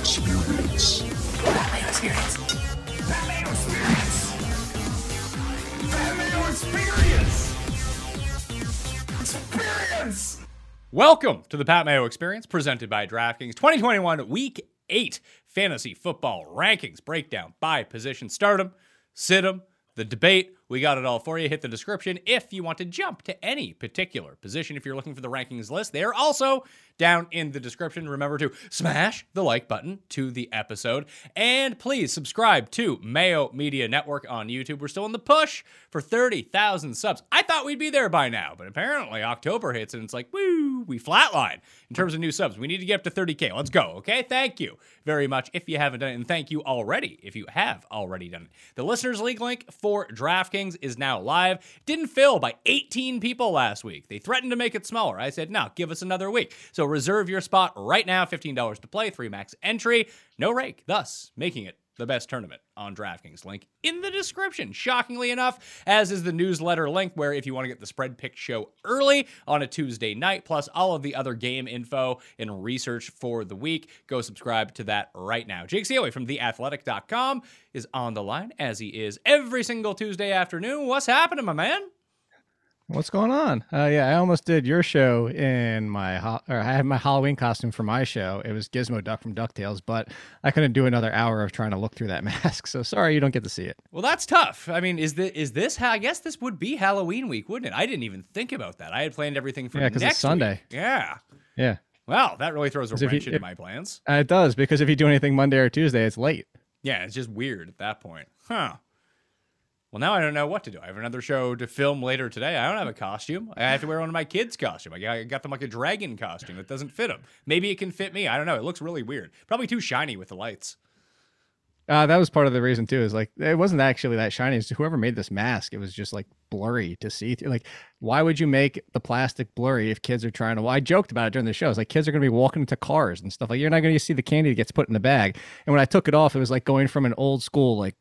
Experience. Pat Mayo Experience. Pat Mayo Experience. Pat Mayo Experience. Experience. Welcome to the Pat Mayo Experience, presented by DraftKings 2021 Week 8 Fantasy Football Rankings Breakdown by position. Stardom, Sid'em, the debate. We got it all for you. Hit the description if you want to jump to any particular position. If you're looking for the rankings list, they are also down in the description. Remember to smash the like button to the episode. And please subscribe to Mayo Media Network on YouTube. We're still in the push for 30,000 subs. I thought we'd be there by now, but apparently October hits and it's like, woo, we flatline in terms of new subs. We need to get up to 30K. Let's go, okay? Thank you very much if you haven't done it. And thank you already if you have already done it. The Listeners League link for DraftKings is now live. Didn't fill by 18 people last week. They threatened to make it smaller. I said, no, give us another week. So reserve your spot right now. $15 to play, three max entry, no rake, thus making it the best tournament on DraftKings. Link in the description. Shockingly enough, as is the newsletter link, where if you want to get the spread pick show early on a Tuesday night, plus all of the other game info and research for the week, go subscribe to that right now. Jake Ciely from theathletic.com is on the line, as he is every single Tuesday afternoon. What's happening, my man? What's going on? Uh, yeah, I almost did your show in my ho- or I had my Halloween costume for my show. It was Gizmo Duck from Ducktales, but I couldn't do another hour of trying to look through that mask. So sorry you don't get to see it. Well, that's tough. I mean, is this is this? how I guess this would be Halloween week, wouldn't it? I didn't even think about that. I had planned everything for Yeah, 'cause it's Sunday. week. Yeah. Yeah, Well, that really throws a wrench you- into if- my plans. uh, it does because if you do anything Monday or Tuesday, it's late. Yeah, it's just weird at that point. Huh. Well, now I don't know what to do. I have another show to film later today. I don't have a costume. I have to wear one of my kids' costume. I got, them like a dragon costume that doesn't fit them. Maybe it can fit me. I don't know. It looks really weird. Probably too shiny with the lights. Uh, that was part of the reason too. Is like it wasn't actually that shiny. It's whoever made this mask, it was just like blurry to see through. Like, why would you make the plastic blurry if kids are trying to? Well, I joked about it during the show. It's like kids are going to be walking into cars and stuff. Like you're not going to see the candy that gets put in the bag. And when I took it off, it was like going from an old school like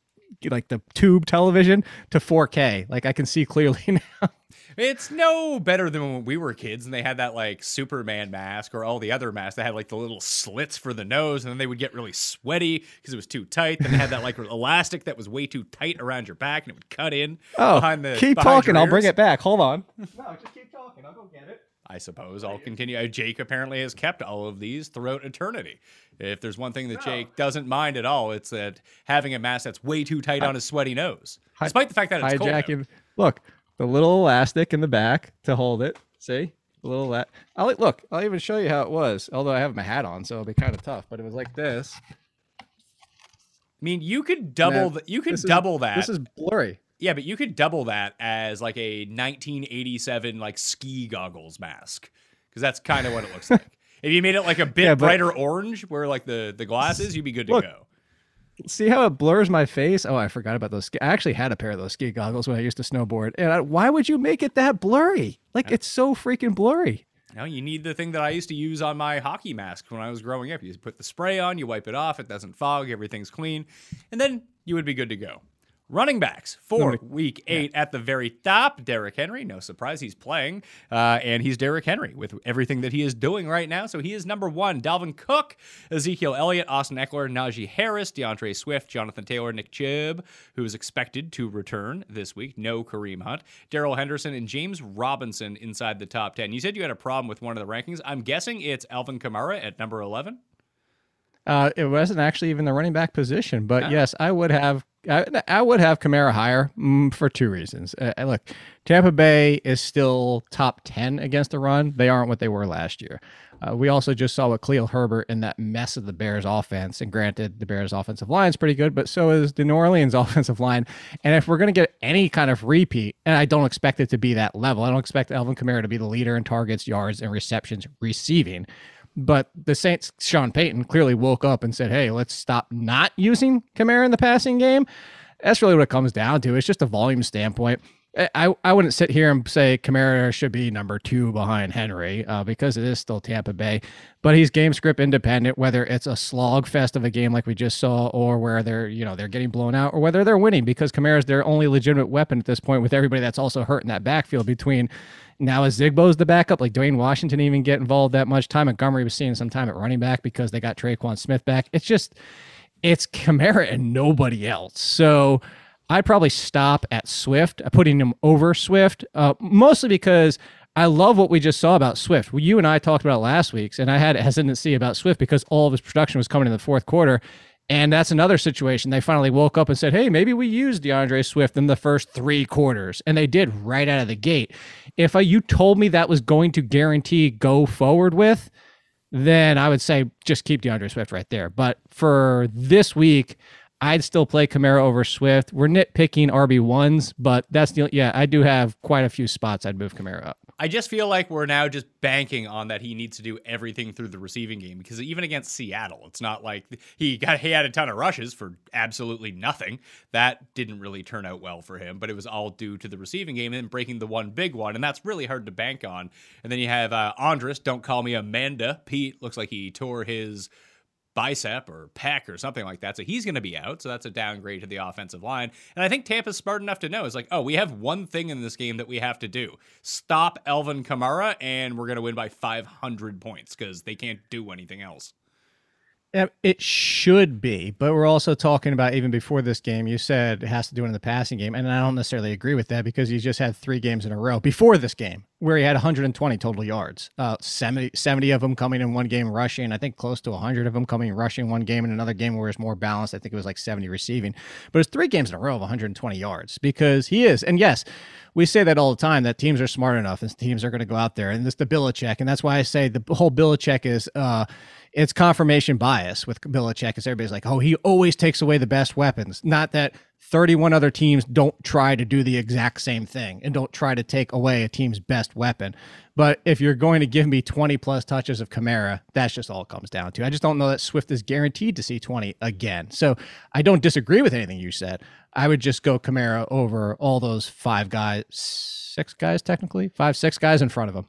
like the tube television to 4K. Like I can see clearly now. It's no better than when we were kids and they had that like Superman mask or all the other masks that had like the little slits for the nose and then they would get really sweaty because it was too tight. Then they had that like elastic that was way too tight around your back and it would cut in Oh, behind the keep behind talking. I'll bring it back. Hold on. No, just keep talking. I'll go get it. I suppose I'll continue. Uh, Jake apparently has kept all of these throughout eternity. If there's one thing that Jake doesn't mind at all, it's that having a mask that's way too tight on his sweaty nose, despite the fact that it's cold. out. Look, the little elastic in the back to hold it. See, a little that. I'll look. I'll even show you how it was. Although I have my hat on, so it'll be kind of tough. But it was like this. I mean, you could double. Yeah, the, you could This is- double that. This is blurry. Yeah, but you could double that as like a 1987 like ski goggles mask because that's kind of what it looks like. If you made it like a bit Yeah, brighter orange, where like the the glasses, you'd be good to Look. go. See how it blurs my face? Oh, I forgot about those. I actually had a pair of those ski goggles when I used to snowboard. And I, why would you make it that blurry? Like it's so freaking blurry. No, you need the thing that I used to use on my hockey mask when I was growing up. You put the spray on, you wipe it off, it doesn't fog, everything's clean, and then you would be good to go. Running backs for week eight at the very top. Derrick Henry, no surprise, he's playing, uh, and he's Derrick Henry with everything that he is doing right now. So he is number one. Dalvin Cook, Ezekiel Elliott, Austin Ekeler, Najee Harris, D'Andre Swift, Jonathan Taylor, Nick Chubb, who is expected to return this week. No Kareem Hunt, Darrell Henderson, and James Robinson inside the top ten. You said you had a problem with one of the rankings. I'm guessing it's Alvin Kamara at number eleven. Uh, it wasn't actually even the running back position, but yes, I would have. I, I would have Kamara higher mm, for two reasons. Uh, uh, look, Tampa Bay is still top ten against the run. They aren't what they were last year. Uh, we also just saw with Khalil Herbert in that mess of the Bears offense. And granted, the Bears offensive line is pretty good, but so is the New Orleans offensive line. And if we're going to get any kind of repeat, and I don't expect it to be that level, I don't expect Alvin Kamara to be the leader in targets, yards, and receptions receiving. But the Saints, Sean Payton, clearly woke up and said, hey, let's stop not using Kamara in the passing game. That's really what it comes down to. It's just a volume standpoint. I, I wouldn't sit here and say Kamara should be number two behind Henry uh, because it is still Tampa Bay, but he's game script independent. Whether it's a slog fest of a game like we just saw, or where they're you know they're getting blown out, or whether they're winning because Kamara is their only legitimate weapon at this point. With everybody that's also hurt in that backfield between Now is Zigbo's the backup? Like Dwayne Washington even get involved that much? Ty Montgomery was seeing some time at running back because they got Tre'Quan Smith back. It's just it's Kamara and nobody else. So I'd probably stop at Swift, uh, putting him over Swift, uh, mostly because I love what we just saw about Swift. You and I talked about last week's, and I had hesitancy about Swift because all of his production was coming in the fourth quarter. And that's another situation. They finally woke up and said, hey, maybe we use D'Andre Swift in the first three quarters. And they did right out of the gate. If you told me that was going to guarantee go forward with, then I would say just keep D'Andre Swift right there. But for this week, I'd still play Kamara over Swift. We're nitpicking RB1s, but that's the, yeah, I do have quite a few spots I'd move Kamara up. I just feel like we're now just banking on that he needs to do everything through the receiving game because even against Seattle, it's not like he got he had a ton of rushes for absolutely nothing. That didn't really turn out well for him, but it was all due to the receiving game and breaking the one big one, and that's really hard to bank on. And then you have uh, Andrus, don't call me Amanda. Peat looks like he tore his bicep or pec or something like that. So he's going to be out. So that's a downgrade to the offensive line. And I think Tampa's smart enough to know it's like, oh, we have one thing in this game that we have to do stop Alvin Kamara, and we're going to win by 500 points because they can't do anything else. It should be, but we're also talking about even before this game. You said it has to do it in the passing game, and I don't necessarily agree with that because you just had three games in a row before this game where he had 120 total yards, uh, 70, 70 of them coming in one game rushing. I think close to 100 of them coming rushing one game, and another game where it's more balanced. I think it was like 70 receiving, but it's three games in a row of 120 yards because he is. And yes, we say that all the time that teams are smart enough and teams are going to go out there, and this the Belichick, and that's why I say the whole Belichick is. Uh, it's confirmation bias with Belichick because everybody's like, oh, he always takes away the best weapons. Not that 31 other teams don't try to do the exact same thing and don't try to take away a team's best weapon. But if you're going to give me 20 plus touches of Kamara, that's just all it comes down to. I just don't know that Swift is guaranteed to see 20 again. So I don't disagree with anything you said. I would just go Kamara over all those five guys, six guys technically, five, six guys in front of him.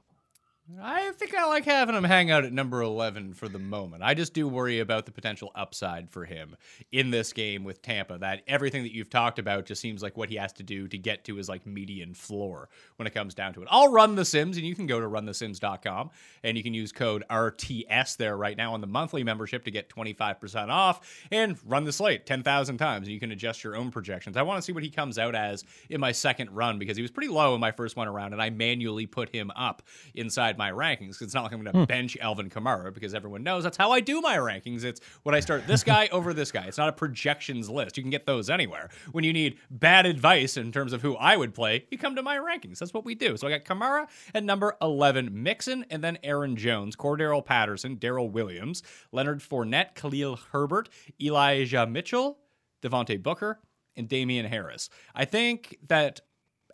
I think I like having him hang out at number 11 for the moment. I just do worry about the potential upside for him in this game with Tampa. That everything that you've talked about just seems like what he has to do to get to his like median floor when it comes down to it. I'll run the Sims and you can go to runthesims.com and you can use code RTS there right now on the monthly membership to get 25% off and run the slate 10,000 times and you can adjust your own projections. I want to see what he comes out as in my second run because he was pretty low in my first one around and I manually put him up inside my rankings. Because it's not like I'm going to hmm. bench Alvin Kamara because everyone knows that's how I do my rankings. It's when I start this guy over this guy. It's not a projections list. You can get those anywhere. When you need bad advice in terms of who I would play, you come to my rankings. That's what we do. So I got Kamara at number 11, Mixon, and then Aaron Jones, Cordarrelle Patterson, Darrel Williams, Leonard Fournette, Khalil Herbert, Elijah Mitchell, Devontae Booker, and Damien Harris. I think that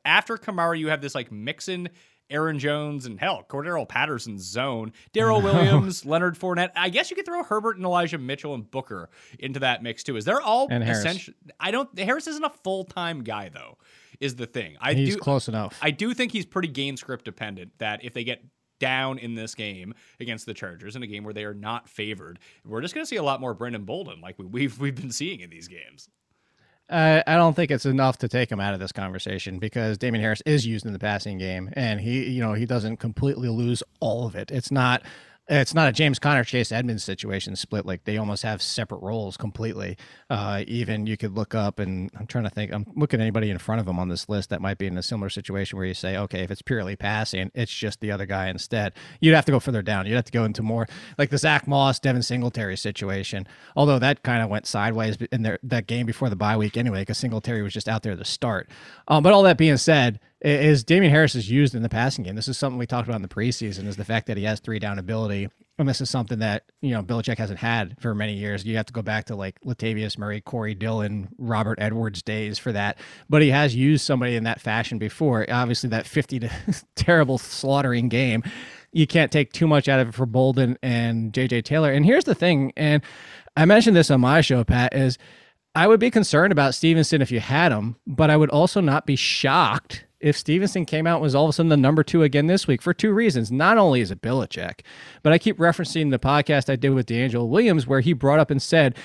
after Kamara, you have this like Mixon Aaron Jones, and hell, Cordarrelle Patterson's zone, Darrel Williams, Leonard Fournette. I guess you could throw Herbert and Elijah Mitchell and Booker into that mix too. Is they're all essential? I don't. Harris isn't a full time guy though. Is the thing. I he's do, close enough. I do think he's pretty game script dependent. That if they get down in this game against the Chargers in a game where they are not favored, we're just going to see a lot more Brandon Bolden like we've we've been seeing in these games. Uh, I don't think it's enough to take him out of this conversation because Damien Harris is used in the passing game, and he, you know, he doesn't completely lose all of it. It's not it's not a James Conner Chase Edmonds situation split. Like they almost have separate roles completely. Uh, even you could look up, and I'm trying to think. I'm looking at anybody in front of them on this list that might be in a similar situation where you say, okay, if it's purely passing, it's just the other guy instead. You'd have to go further down. You'd have to go into more like the Zach Moss, Devin Singletary situation. Although that kind of went sideways in their, that game before the bye week anyway, because Singletary was just out there to start. Um, but all that being said is Damien Harris is used in the passing game. This is something we talked about in the preseason is the fact that he has three down ability. And this is something that, you know, Belichick hasn't had for many years. You have to go back to like Latavius Murray, Corey Dillon, Robert Edwards days for that. But he has used somebody in that fashion before. Obviously, that 50 to terrible slaughtering game. You can't take too much out of it for Bolden and JJ Taylor. And here's the thing, and I mentioned this on my show, Pat, is I would be concerned about Stevenson if you had him, but I would also not be shocked if Stevenson came out and was all of a sudden the number two again this week for two reasons. Not only is it Belichick, but I keep referencing the podcast I did with DeAngelo Williams where he brought up and said,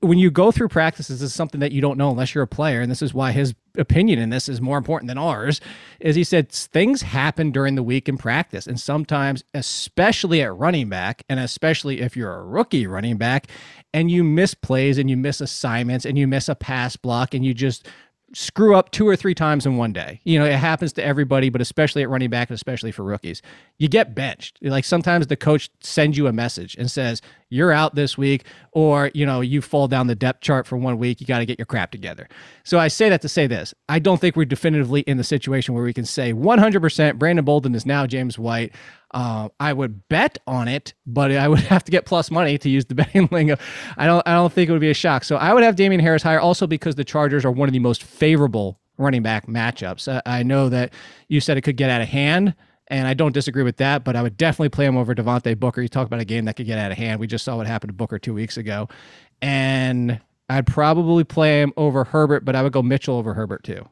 when you go through practices, this is something that you don't know unless you're a player, and this is why his opinion in this is more important than ours. Is he said things happen during the week in practice, and sometimes, especially at running back, and especially if you're a rookie running back, and you miss plays and you miss assignments and you miss a pass block and you just screw up two or three times in one day. You know, it happens to everybody, but especially at running back and especially for rookies. You get benched. Like sometimes the coach sends you a message and says, You're out this week, or, you know, you fall down the depth chart for one week. You got to get your crap together. So I say that to say this I don't think we're definitively in the situation where we can say 100% Brandon Bolden is now James White. Uh, I would bet on it, but I would have to get plus money to use the betting lingo. I don't. I don't think it would be a shock. So I would have Damien Harris higher, also because the Chargers are one of the most favorable running back matchups. Uh, I know that you said it could get out of hand, and I don't disagree with that. But I would definitely play him over Devontae Booker. You talk about a game that could get out of hand. We just saw what happened to Booker two weeks ago, and I'd probably play him over Herbert, but I would go Mitchell over Herbert too.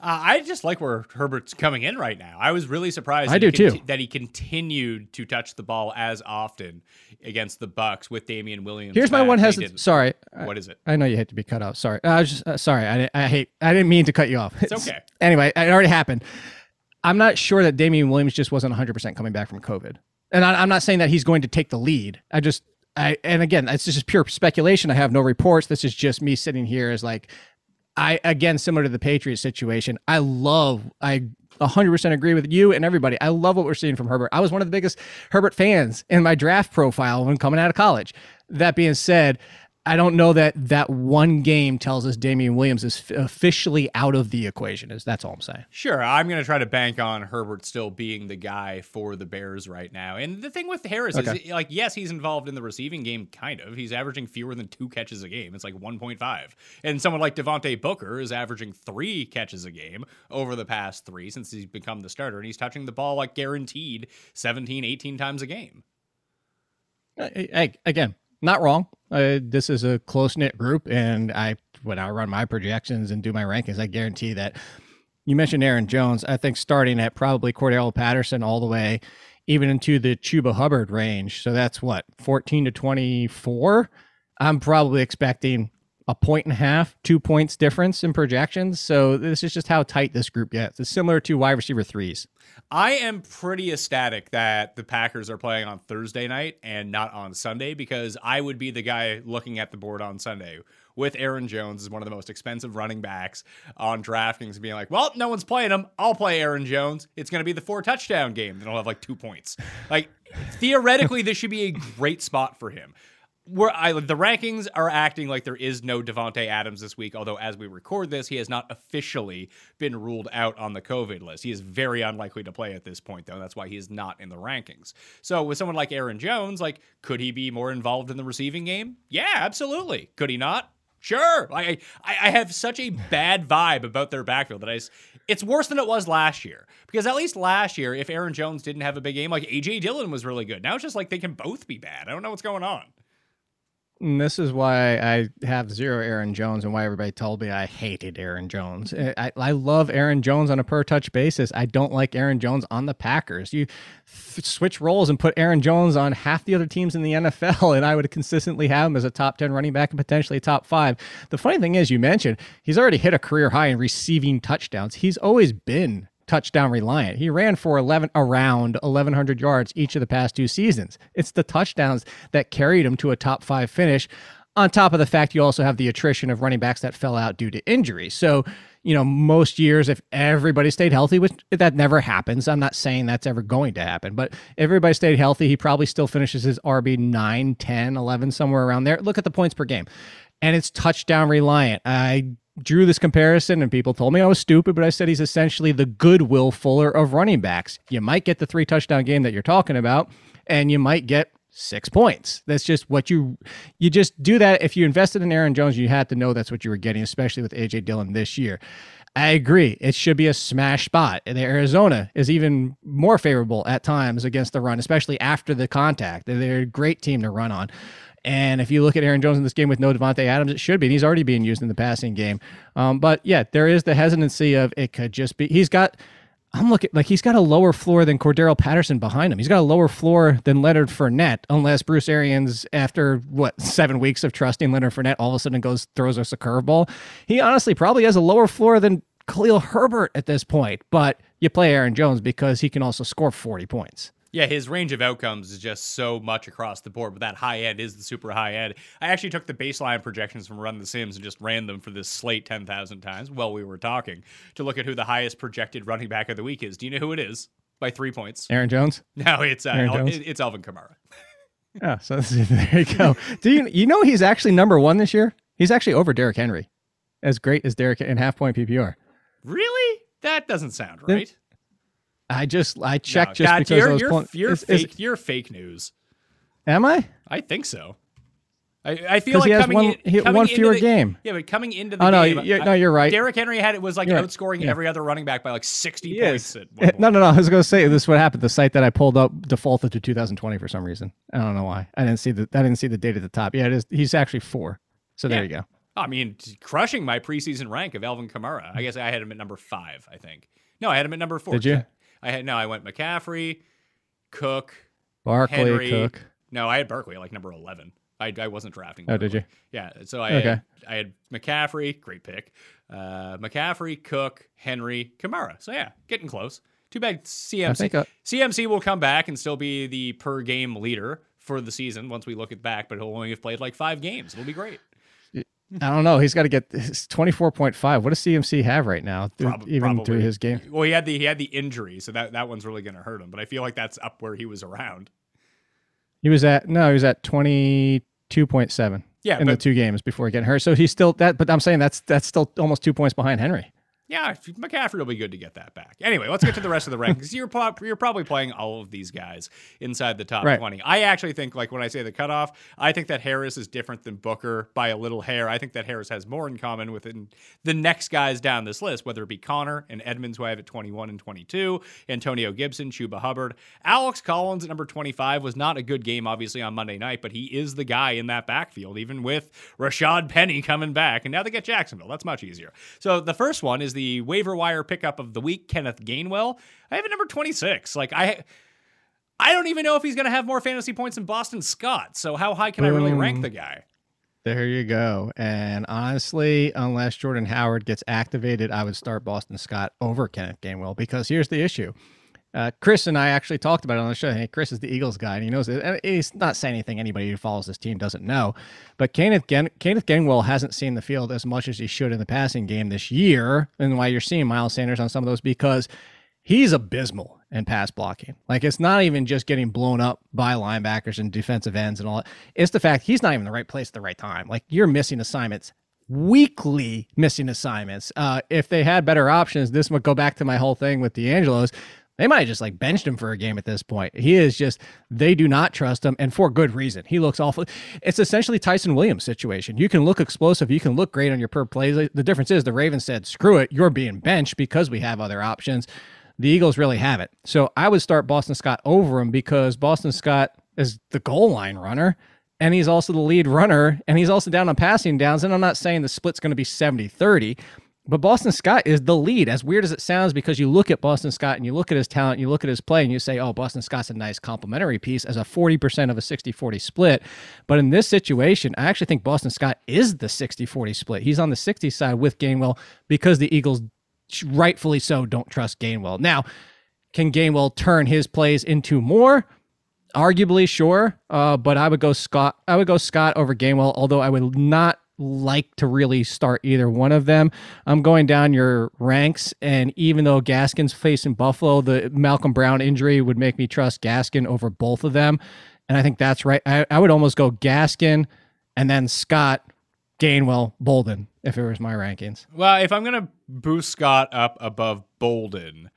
Uh, I just like where Herbert's coming in right now. I was really surprised. I do too. That he continued to touch the ball as often against the Bucks with Damien Williams. Here's my one hesitation. Sorry, What is it? I know you hate to be cut off. Sorry, I was just uh, sorry. I, I hate. I didn't mean to cut you off. It's okay. Anyway, it already happened. I'm not sure that Damien Williams just wasn't 100 percent coming back from COVID, and I, I'm not saying that he's going to take the lead. I just, I, and again, it's just pure speculation. I have no reports. This is just me sitting here as like, I again similar to the Patriots situation. I love. I 100% agree with you and everybody. I love what we're seeing from Herbert. I was one of the biggest Herbert fans in my draft profile when coming out of college. That being said, I don't know that that one game tells us Damien Williams is f- officially out of the equation. Is that's all I'm saying. Sure, I'm going to try to bank on Herbert still being the guy for the Bears right now. And the thing with Harris Okay. is, like, yes, he's involved in the receiving game, kind of. He's averaging fewer than two catches a game. It's like 1.5. And someone like Devontae Booker is averaging three catches a game over the past three since he's become the starter. And he's touching the ball like guaranteed 17, 18 times a game. I- I- again, not wrong. Uh, this is a close knit group, and I when I run my projections and do my rankings, I guarantee that you mentioned Aaron Jones. I think starting at probably Cordarrelle Patterson all the way, even into the Chuba Hubbard range. So that's what fourteen to twenty four. I'm probably expecting a point and a half, two points difference in projections. So this is just how tight this group gets. It's similar to wide receiver threes. I am pretty ecstatic that the Packers are playing on Thursday night and not on Sunday because I would be the guy looking at the board on Sunday with Aaron Jones as one of the most expensive running backs on DraftKings being like, well, no one's playing him. I'll play Aaron Jones. It's going to be the four touchdown game. Then I'll have like two points. Like, theoretically, this should be a great spot for him we're I, the rankings are acting like there is no Davante Adams this week. Although as we record this, he has not officially been ruled out on the COVID list. He is very unlikely to play at this point, though. That's why he is not in the rankings. So with someone like Aaron Jones, like could he be more involved in the receiving game? Yeah, absolutely. Could he not? Sure. I, I have such a bad vibe about their backfield that I, s- it's worse than it was last year. Because at least last year, if Aaron Jones didn't have a big game, like AJ Dillon was really good. Now it's just like they can both be bad. I don't know what's going on. And this is why I have zero Aaron Jones and why everybody told me I hated Aaron Jones. Eh, I, I love Aaron Jones on a per touch basis. I don't like Aaron Jones on the Packers. You th- switch roles and put Aaron Jones on half the other teams in the NFL, and I would consistently have him as a top 10 running back and potentially a top five. The funny thing is, you mentioned he's already hit a career high in receiving touchdowns. He's always been touchdown reliant. He ran for 11 around 1100 yards each of the past two seasons. It's the touchdowns that carried him to a top 5 finish. On top of the fact you also have the attrition of running backs that fell out due to injury. So, you know, most years if everybody stayed healthy, which that never happens. I'm not saying that's ever going to happen, but everybody stayed healthy, he probably still finishes his RB 9, 10, 11 somewhere around there. Look at the points per game. And it's touchdown reliant. I drew this comparison and people told me I was stupid, but I said he's essentially the goodwill fuller of running backs. You might get the three touchdown game that you're talking about, and you might get six points. That's just what you you just do that. If you invested in Aaron Jones, you had to know that's what you were getting, especially with AJ Dillon this year. I agree. It should be a smash spot. And Arizona is even more favorable at times against the run, especially after the contact. They're- They're a great team to run on. And if you look at Aaron Jones in this game with no Davante Adams, it should be. And he's already being used in the passing game. Um, but yeah, there is the hesitancy of it could just be. He's got I'm looking like he's got a lower floor than Cordarrelle Patterson behind him. He's got a lower floor than Leonard Fournette, unless Bruce Arians, after what seven weeks of trusting Leonard Fournette, all of a sudden goes throws us a curveball. He honestly probably has a lower floor than Khalil Herbert at this point. But you play Aaron Jones because he can also score 40 points. Yeah, his range of outcomes is just so much across the board, but that high end is the super high end. I actually took the baseline projections from Run the Sims and just ran them for this slate 10,000 times while we were talking to look at who the highest projected running back of the week is. Do you know who it is? By three points. Aaron Jones? No, it's uh, Aaron El- Jones? it's Alvin Kamara. Yeah, so there you go. Do you you know he's actually number one this year? He's actually over Derrick Henry, as great as Derrick in half point PPR. Really? That doesn't sound right. I just I checked No, just God, because you're, I was you're, pulling. you're is- is- fake. you're fake news. am I? I think so. I, I feel like he has coming one- in, he- coming one fewer the- game. Yeah, but coming into the Oh no, game, you're, no, you're right. Derrick Henry had it was like You're right. outscoring Yeah. every other running back by like 60 He points. At one point. No, no, no. I was going to say this. is What happened? The site that I pulled up defaulted to 2020 for some reason. I don't know why. I didn't see the. I didn't see the date at the top. Yeah, it is. He's actually four. So there Yeah. you go. I mean, crushing my preseason rank of Alvin Kamara. I guess I had him at number five. I think. No, I had him at number four. Did you? I had no. I went McCaffrey, Cook, Barkley, Henry. Cook. No, I had Barkley like number 11. I, I wasn't drafting. Oh, did you? Yeah. So I Okay. had, I had McCaffrey, great pick. Uh, McCaffrey, Cook, Henry, Kamara. So yeah, getting close. Too bad I CMC. think. Uh, CMC will come back and still be the per game leader for the season once we look at back, but he'll only have played like five games. It'll be great. I don't know. He's got to get his 24.5. What does CMC have right now? through- even through his game. Well, he had the he had the injury, so that, that one's really going to hurt him. But I feel like that's up where he was around. He was at no. He was at 22.7 Yeah, in the two games before getting hurt. So he's still that. But I'm saying that's that's still almost two points behind Henry. Yeah, McCaffrey will be good to get that back. Anyway, let's get to the rest of the rankings. You're pro- you're probably playing all of these guys inside the top Right. 20. I actually think, like when I say the cutoff, I think that Harris is different than Booker by a little hair. I think that Harris has more in common with the- the next guys down this list, whether it be Conner and Edmonds, who I have at 21 and 22, Antonio Gibson, Chuba Hubbard. Alex Collins at number 25 was not a good game, obviously, on Monday night, but he is the guy in that backfield, even with Rashad Penny coming back. And now they get Jacksonville. That's much easier. So the first one is the waiver wire pickup of the week, Kenneth Gainwell. I have it number 26. Like, I. I don't even know if he's going to have more fantasy points than Boston Scott. So how high can I really rank the guy? There you go. And honestly, unless Jordan Howard gets activated, I would start Boston Scott over Kenneth Gainwell because here's the issue. Uh, Chris and I actually talked about it on the show. Hey, Chris is the Eagles guy, and he knows it. And he's not saying anything anybody who follows this team doesn't know. But Kenneth, Gan- Kenneth Gainwell hasn't seen the field as much as he should in the passing game this year. And why you're seeing Miles Sanders on some of those because he's abysmal in pass blocking. Like it's not even just getting blown up by linebackers and defensive ends and all that. It's the fact he's not even in the right place at the right time. Like you're missing assignments weekly missing assignments. Uh, if they had better options, this would go back to my whole thing with DeAngelo's. They might have just like benched him for a game at this point. He is just they do not trust him, and for good reason. He looks awful. It's essentially Ty'Son Williams situation. You can look explosive, you can look great on your per plays. The difference is the Ravens said, "Screw it, you're being benched because we have other options." The Eagles really have it. So I would start Boston Scott over him because Boston Scott is the goal line runner and he's also the lead runner and he's also down on passing downs. And I'm not saying the split's going to be 70 30, but Boston Scott is the lead, as weird as it sounds, because you look at Boston Scott and you look at his talent, you look at his play, and you say, oh, Boston Scott's a nice complementary piece as a 40% of a 60 40 split. But in this situation, I actually think Boston Scott is the 60 40 split. He's on the 60 side with Gainwell because the Eagles, rightfully so, don't trust Gainwell. Now, can Gainwell turn his plays into more? Arguably, sure. Uh, but I would go Scott. I would go Scott over Gainwell. Although I would not like to really start either one of them. I'm going down your ranks, and even though Gaskin's facing Buffalo, the Malcolm Brown injury would make me trust Gaskin over both of them, and I think that's right. I, I would almost go Gaskin, and then Scott, Gainwell, Bolden if it was my rankings. Well, if I'm going to boost Scott up above Bolden,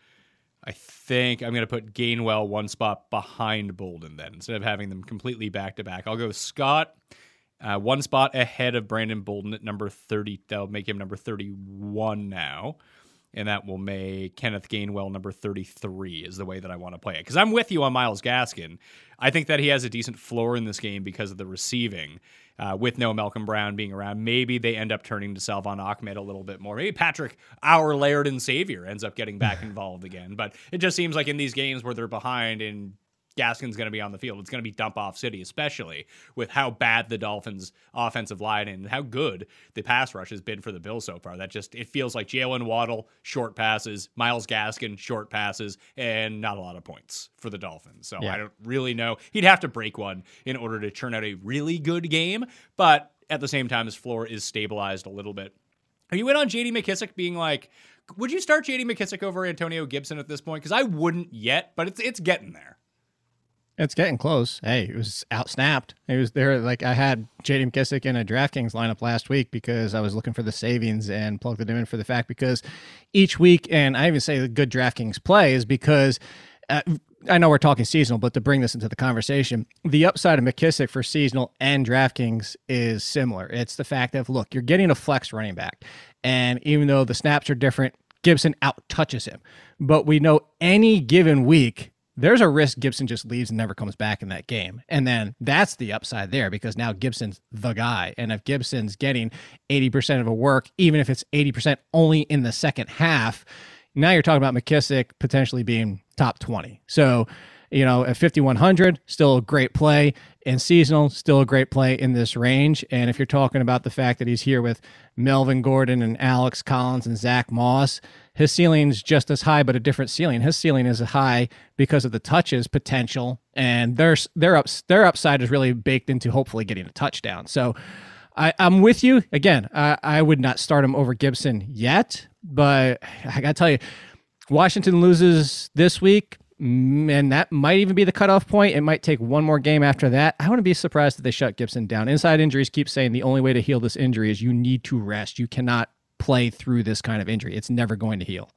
I think I'm going to put Gainwell one spot behind Bolden then instead of having them completely back to back. I'll go Scott uh, one spot ahead of Brandon Bolden at number 30. That'll make him number 31 now. and that will make Kenneth Gainwell number 33 is the way that I want to play it. Because I'm with you on Myles Gaskin. I think that he has a decent floor in this game because of the receiving. Uh, with no Malcolm Brown being around, maybe they end up turning to Salvon Ahmed a little bit more. Maybe Patrick, our Laird and Savior, ends up getting back involved again. But it just seems like in these games where they're behind and Gaskin's going to be on the field. It's going to be dump off city, especially with how bad the Dolphins' offensive line and how good the pass rush has been for the Bills so far. That just it feels like Jaylen Waddle short passes, Myles Gaskin short passes, and not a lot of points for the Dolphins. So Yeah. I don't really know. He'd have to break one in order to turn out a really good game, but at the same time, his floor is stabilized a little bit. Are you in on JD McKissic being like? Would you start JD McKissic over Antonio Gibson at this point? Because I wouldn't yet, but it's it's getting there. It's getting close. Hey, it was out snapped. It was there. Like I had JD McKissic in a DraftKings lineup last week because I was looking for the savings and plugged it in for the fact because each week, and I even say the good DraftKings play is because uh, I know we're talking seasonal, but to bring this into the conversation, the upside of McKissic for seasonal and DraftKings is similar. It's the fact of look, you're getting a flex running back, and even though the snaps are different, Gibson out touches him. But we know any given week there's a risk Gibson just leaves and never comes back in that game. And then that's the upside there because now Gibson's the guy. And if Gibson's getting 80% of a work, even if it's 80% only in the second half, now you're talking about McKissic potentially being top 20. So, you know, at 5,100, still a great play. And seasonal, still a great play in this range. And if you're talking about the fact that he's here with Melvin Gordon and Alex Collins and Zach Moss, his ceiling's just as high, but a different ceiling. His ceiling is high because of the touches potential, and their their ups their upside is really baked into hopefully getting a touchdown. So, I, I'm with you again. I, I would not start him over Gibson yet, but I gotta tell you, Washington loses this week, and that might even be the cutoff point. It might take one more game after that. I wouldn't be surprised if they shut Gibson down. Inside injuries keep saying the only way to heal this injury is you need to rest. You cannot play through this kind of injury. It's never going to heal.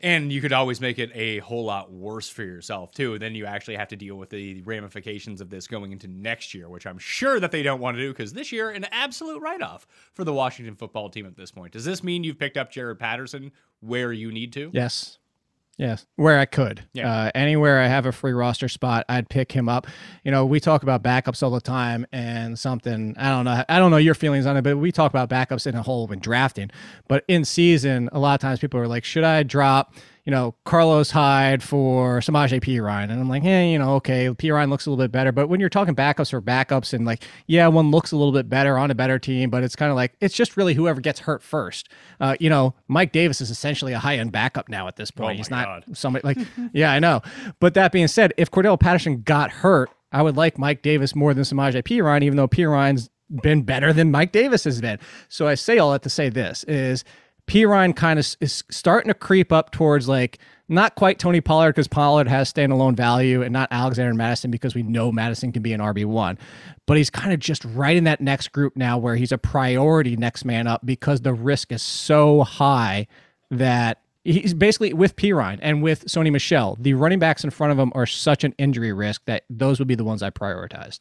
And you could always make it a whole lot worse for yourself too. Then you actually have to deal with the ramifications of this going into next year, which I'm sure that they don't want to do because this year an absolute write-off for the Washington football team at this point. Does this mean you've picked up Jaret Patterson where you need to? Yes. Yes, where I could. Yeah. Uh, anywhere I have a free roster spot, I'd pick him up. You know, we talk about backups all the time, and something I don't know. I don't know your feelings on it, but we talk about backups in a whole when drafting. But in season, a lot of times people are like, "Should I drop?" You know, Carlos Hyde for Samaje Perine. And I'm like, hey, you know, okay, Perine looks a little bit better. But when you're talking backups for backups and like, yeah, one looks a little bit better on a better team, but it's kind of like, it's just really whoever gets hurt first. Uh, you know, Mike Davis is essentially a high end backup now at this point. Oh He's not God. somebody like, yeah, I know. But that being said, if Cordarrelle Patterson got hurt, I would like Mike Davis more than Samaje Perine, even though Perine's been better than Mike Davis has been. So I say all that to say this is Perine kind of is starting to creep up towards like not quite Tony Pollard because Pollard has standalone value and not Alexander Mattison because we know Mattison can be an RB1. But he's kind of just right in that next group now where he's a priority next man up because the risk is so high that he's basically with Perine and with Sony Michel. The running backs in front of him are such an injury risk that those would be the ones I prioritized.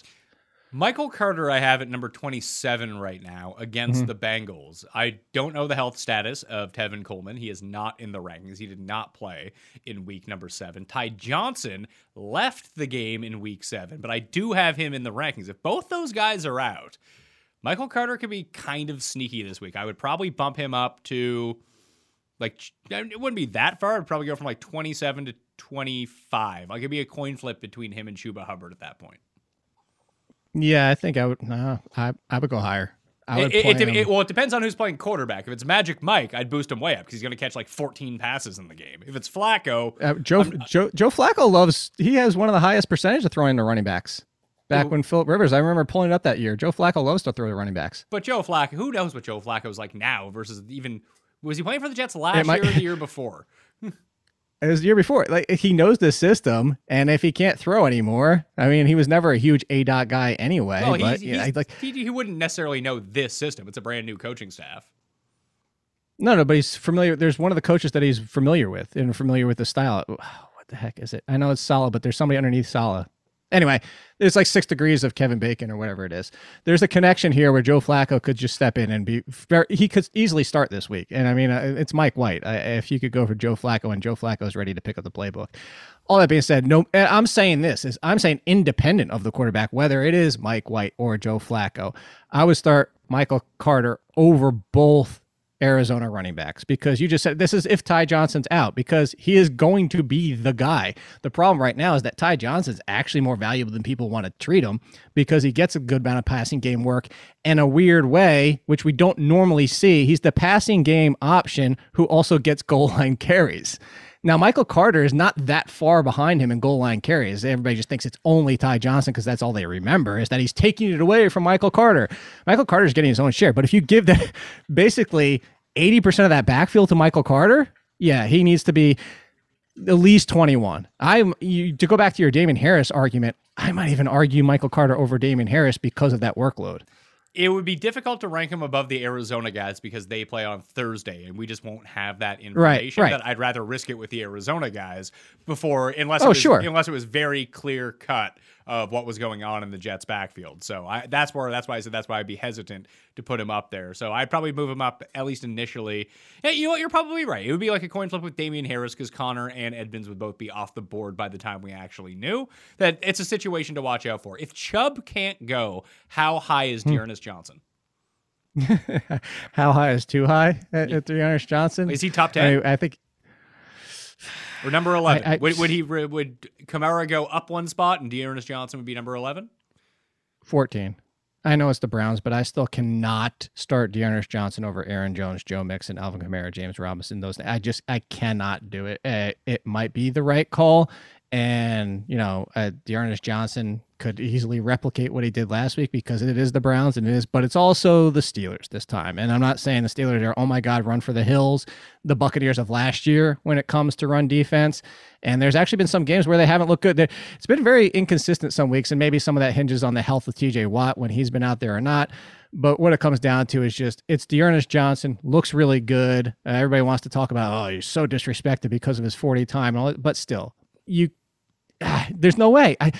Michael Carter, I have at number 27 right now against mm-hmm. the Bengals. I don't know the health status of Tevin Coleman. He is not in the rankings. He did not play in week number seven. Ty Johnson left the game in week seven, but I do have him in the rankings. If both those guys are out, Michael Carter could be kind of sneaky this week. I would probably bump him up to like it wouldn't be that far. I'd probably go from like 27 to 25. Like it'd be a coin flip between him and Chuba Hubbard at that point. Yeah, I think I would. Nah, I I would go higher. I would It, it, it- well, it depends on who's playing quarterback. If it's Magic Mike, I'd boost him way up because he's going to catch like 14 passes in the game. If it's Flacco, Uh, Joe, Joe Joe Flacco loves. He has one of the highest percentage of throwing to running backs. Back Who- when Philip Rivers, I remember pulling it up that year. Joe Flacco loves to throw to running backs. but Joe Flacco, who knows what Joe Flacco's like now versus even was he playing for the Jets last might- year or the year before? It was the year before. Like he knows the system, and if he can't throw anymore, I mean, he was never a huge A dot guy anyway. Well, but he's, yeah, he's- like he, he wouldn't necessarily know this system. It's a brand new coaching staff. no, no, but he's familiar. There's one of the coaches that he's familiar with and familiar with the style. What the heck is it? I know it's Saleh, but there's somebody underneath Saleh. Anyway, there's like six degrees of Kevin Bacon or whatever it is. There's a connection here where Joe Flacco could just step in and be he could easily start this week. And I mean, uh, it's Mike White. If you could go for Joe Flacco and Joe Flacco is ready to pick up the playbook. All that being said, no, I'm saying this is I'm saying independent of the quarterback, whether it is Mike White or Joe Flacco, I would start Michael Carter over both Arizona running backs because you just said this is if Ty Johnson's out because he is going to be the guy. The problem right now is that Ty Johnson's actually more valuable than people want to treat him because he gets a good amount of passing game work in a weird way, which we don't normally see. He's the passing game option who also gets goal line carries. Now, Michael Carter is not that far behind him in goal line carries. Everybody just thinks it's only Ty Johnson because that's all they remember is that he's taking it away from Michael Carter. Michael Carter is getting his own share. But if you give that basically 80% of that backfield to Michael Carter, yeah, he needs to be at least 21. I'm you, to go back to your Damien Harris argument, I might even argue Michael Carter over Damien Harris because of that workload it would be difficult to rank him above the Arizona guys because they play on Thursday and we just won't have that information. Right, right. That I'd rather risk it with the Arizona guys before, unless oh, it was, sure. unless it was very clear cut of what was going on in the Jets backfield. So I, that's where that's why I said that's why I'd be hesitant to put him up there. So I'd probably move him up at least initially. Yeah, you know what? You're probably right. It would be like a coin flip with Damien Harris because Conner and Edmonds would both be off the board by the time we actually knew that it's a situation to watch out for. If Chubb can't go, how high is hmm. Johnson? How high is too high at, at D'Ernest Johnson? Is he top ten? I, I think. Or number eleven? I, I, would, would he would Kamara go up one spot and D'Ernest Johnson would be number eleven? Fourteen. I know it's the Browns, but I still cannot start D'Ernest Johnson over Aaron Jones, Joe Mixon, Alvin Kamara, James Robinson. Those I just I cannot do it. Uh, it might be the right call, and you know, uh, D'Ernest Johnson could easily replicate what he did last week because it is the Browns and it is, but it's also the Steelers this time. And I'm not saying the Steelers are, oh my God, run for the hills, the Buccaneers of last year when it comes to run defense. And there's actually been some games where they haven't looked good. It's been very inconsistent some weeks, and maybe some of that hinges on the health of TJ Watt when he's been out there or not. But what it comes down to is just it's D'Ernest Johnson looks really good. Uh, everybody wants to talk about oh he's so disrespected because of his 40 time and all that, but still you ah, there's no way. I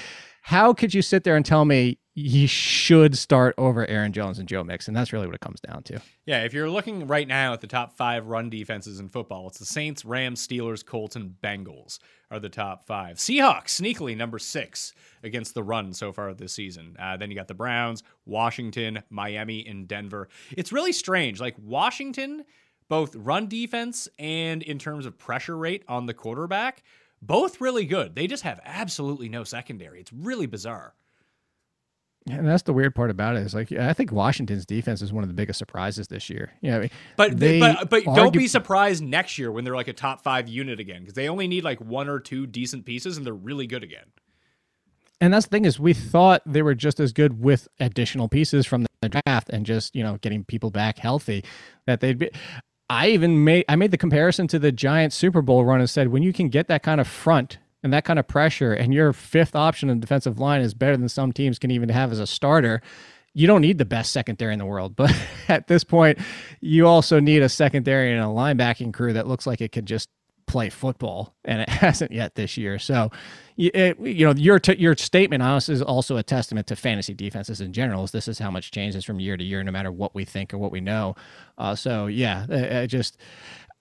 how could you sit there and tell me you should start over Aaron Jones and Joe Mixon? That's really what it comes down to. Yeah, if you're looking right now at the top five run defenses in football, it's the Saints, Rams, Steelers, Colts, and Bengals are the top five. Seahawks sneakily number six against the run so far this season. Uh, then you got the Browns, Washington, Miami, and Denver. It's really strange. Like Washington, both run defense and in terms of pressure rate on the quarterback both really good. They just have absolutely no secondary. It's really bizarre. And that's the weird part about it is like I think Washington's defense is one of the biggest surprises this year. Yeah, I mean, but they but but don't be surprised next year when they're like a top five unit again because they only need like one or two decent pieces and they're really good again. And that's the thing is we thought they were just as good with additional pieces from the draft and just you know getting people back healthy that they'd be. I even made I made the comparison to the Giants Super Bowl run and said when you can get that kind of front and that kind of pressure and your fifth option in the defensive line is better than some teams can even have as a starter, you don't need the best secondary in the world. But at this point, you also need a secondary and a linebacking crew that looks like it could just play football, and it hasn't yet this year. So, it, you know, your t- your statement honestly is also a testament to fantasy defenses in general. Is this is how much changes from year to year, no matter what we think or what we know. Uh, so, yeah, I just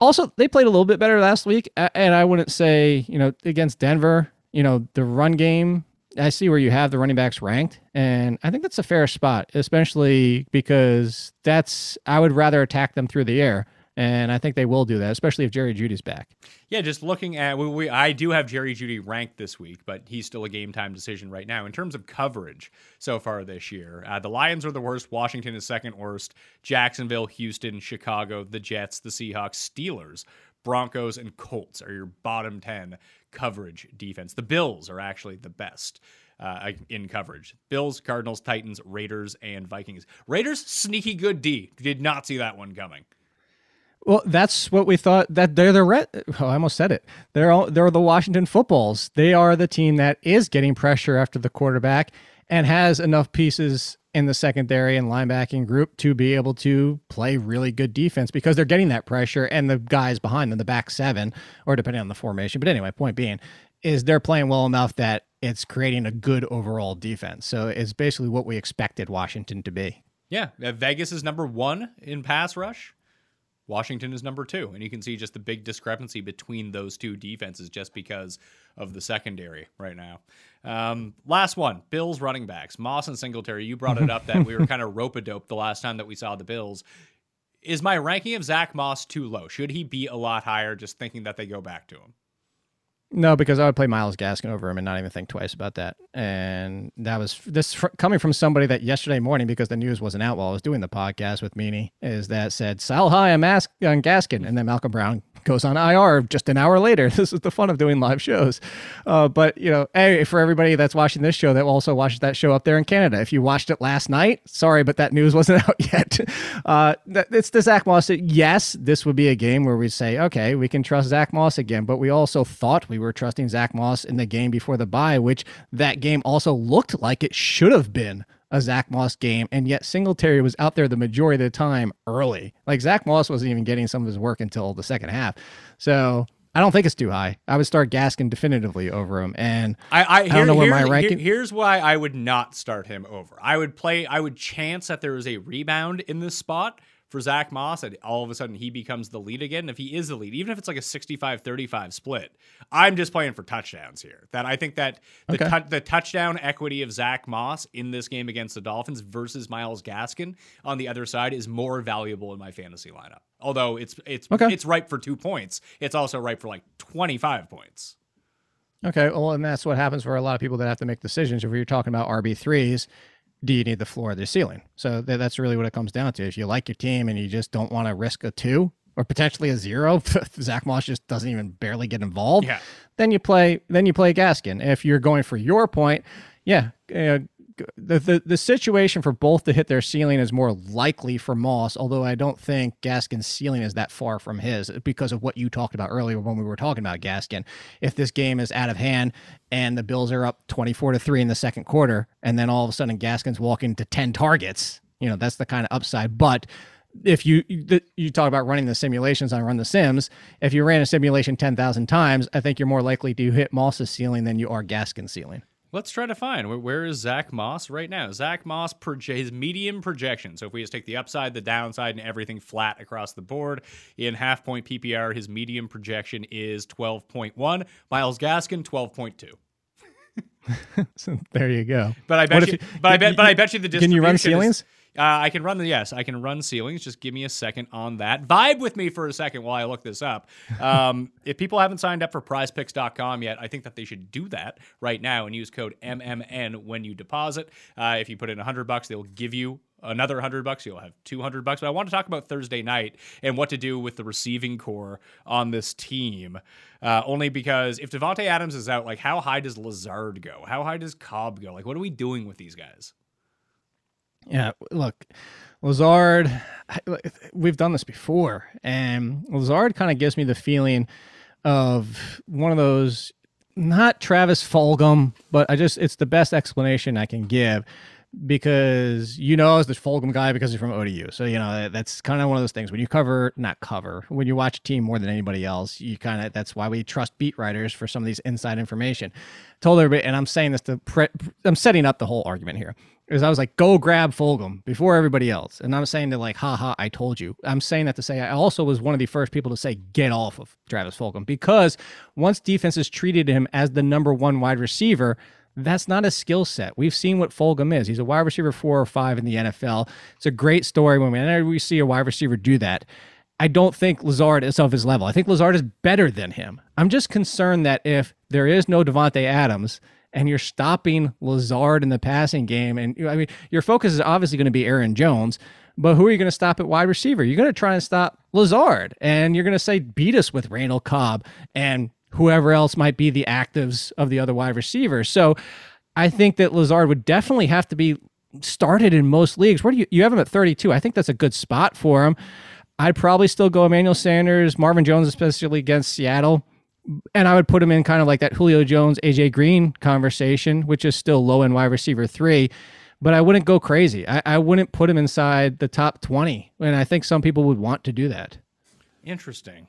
also they played a little bit better last week, and I wouldn't say you know against Denver. You know, the run game. I see where you have the running backs ranked, and I think that's a fair spot, especially because that's I would rather attack them through the air and I think they will do that, especially if Jerry Jeudy's back. Yeah, just looking at we, we, I do have Jerry Jeudy ranked this week, but he's still a game time decision right now in terms of coverage so far this year. Uh, the Lions are the worst. Washington is second worst. Jacksonville, Houston, Chicago, the Jets, the Seahawks, Steelers, Broncos, and Colts are your bottom ten coverage defense. The Bills are actually the best. Uh, in coverage. Bills, Cardinals, Titans, Raiders, and Vikings. Raiders, sneaky good D. Did not see that one coming. Well, that's what we thought. That they're the red. Oh, I almost said it. They're all, they're the Washington Footballs. They are the team that is getting pressure after the quarterback and has enough pieces in the secondary and linebacking group to be able to play really good defense because they're getting that pressure and the guys behind them, the back seven, or depending on the formation. But anyway, point being is they're playing well enough that it's creating a good overall defense. So it's basically what we expected Washington to be. Yeah, Vegas is number one in pass rush. Washington is number two, and you can see just the big discrepancy between those two defenses just because of the secondary right now. Um, last one, Bills running backs, Moss and Singletary. You brought it up that we were kind of rope a dope the last time that we saw the Bills. Is my ranking of Zach Moss too low? Should he be a lot higher? Just thinking that they go back to him. No, because I would play Myles Gaskin over him and not even think twice about that. And that was this fr- coming from somebody that yesterday morning, because the news wasn't out while I was doing the podcast with Meanie, is that said, sell high on, Mas- on Gaskin. And then Malcolm Brown goes on IR just an hour later. This is the fun of doing live shows. Uh, but, you know, hey, for everybody that's watching this show that also watches that show up there in Canada, if you watched it last night, sorry, but that news wasn't out yet. Uh, it's the Zach Moss. Yes, this would be a game where we say, okay, we can trust Zach Moss again. But we also thought we were trusting Zach Moss in the game before the bye, which that game also looked like it should have been a Zach Moss game, and yet Singletary was out there the majority of the time early. Like Zach Moss wasn't even getting some of his work until the second half. So I don't think it's too high. I would start Gaskin definitively over him, and I, I, I don't know where my here- ranking. here's why I would not start him over. I would play. I would chance that there is a rebound in this spot for Zach Moss, and all of a sudden he becomes the lead again. If he is the lead, even if it's like a 65-35 split, I'm just playing for touchdowns here. That I think that the, Okay. the touchdown equity of Zach Moss in this game against the Dolphins versus Myles Gaskin on the other side is more valuable in my fantasy lineup. Although it's it's Okay. it's ripe for two points, it's also ripe for like 25 points. Okay, well, and that's what happens for a lot of people that have to make decisions. If you're talking about RB threes, do you need the floor or the ceiling? So th- that's really what it comes down to. If you like your team and you just don't want to risk a two or potentially a zero, Zach Moss just doesn't even barely get involved. Yeah. Then you play. Then you play Gaskin. If you're going for your point, yeah. Uh, the, the the situation for both to hit their ceiling is more likely for Moss, although I don't think Gaskin's ceiling is that far from his because of what you talked about earlier when we were talking about Gaskin. If this game is out of hand and the Bills are up 24 to 3 in the second quarter, and then all of a sudden Gaskin's walking to 10 targets, you know, that's the kind of upside. But if you you talk about running the simulations on Run the Sims, if you ran a simulation 10,000 times, I think you're more likely to hit Moss's ceiling than you are Gaskin's ceiling. Let's try to find where, where is Zach Moss right now. Zach Moss proje- his medium projection. So if we just take the upside, the downside, and everything flat across the board in half point PPR, his medium projection is twelve point one. Myles Gaskin twelve point two. So there you go. But I bet you, you- but I bet, but I bet you the Can you run distribution is- ceilings? Uh, I can run the yes, I can run ceilings. Just give me a second on that. Vibe with me for a second while I look this up. Um, if people haven't signed up for PrizePicks.com yet, I think that they should do that right now and use code MMN when you deposit. Uh, if you put in hundred bucks, they'll give you another hundred bucks. You'll have two hundred bucks. But I want to talk about Thursday night and what to do with the receiving core on this team. Uh, only because if Davante Adams is out, like how high does Lazard go? How high does Cobb go? Like what are we doing with these guys? Yeah, look, Lazard, we've done this before, and Lazard kind of gives me the feeling of one of those, not Travis Fulgham, but I just, it's the best explanation I can give because you know as the Fulgham guy because he's from ODU. So, you know, that's kind of one of those things when you cover, not cover, when you watch a team more than anybody else, you kind of, that's why we trust beat writers for some of these inside information. Told everybody, and I'm saying this to, pre- I'm setting up the whole argument here. Is I was like, go grab Fulgham before everybody else. And I'm saying to like, haha, I told you. I'm saying that to say I also was one of the first people to say, get off of Travis Fulgham because once defenses treated him as the number one wide receiver, that's not a skill set. We've seen what Fulgham is. He's a wide receiver four or five in the NFL. It's a great story when we, we see a wide receiver do that. I don't think Lazard is of his level. I think Lazard is better than him. I'm just concerned that if there is no Davante Adams and you're stopping Lazard in the passing game, and I mean, your focus is obviously going to be Aaron Jones, but who are you going to stop at wide receiver? You're going to try and stop Lazard, and you're going to say beat us with Randall Cobb and whoever else might be the actives of the other wide receivers. So I think that Lazard would definitely have to be started in most leagues. Where do you you have him at 32? I think that's a good spot for him. I'd probably still go Emmanuel Sanders, Marvin Jones, especially against Seattle. And I would put him in kind of like that Julio Jones, AJ Green conversation, which is still low end wide receiver three. But I wouldn't go crazy. I, I wouldn't put him inside the top 20. And I think some people would want to do that. Interesting.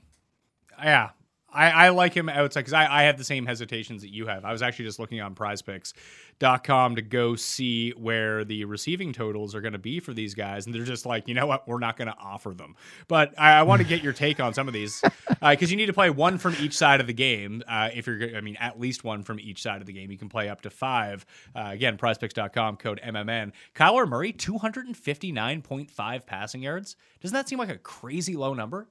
Yeah. I, I like him outside because I, I have the same hesitations that you have. I was actually just looking on prizepicks.com to go see where the receiving totals are going to be for these guys. And they're just like, you know what? We're not going to offer them. But I, I want to get your take on some of these because uh, you need to play one from each side of the game. Uh, if you're, I mean, at least one from each side of the game. You can play up to five. Uh, again, prizepicks.com, code MMN. Kyler Murray, 259.5 passing yards. Doesn't that seem like a crazy low number?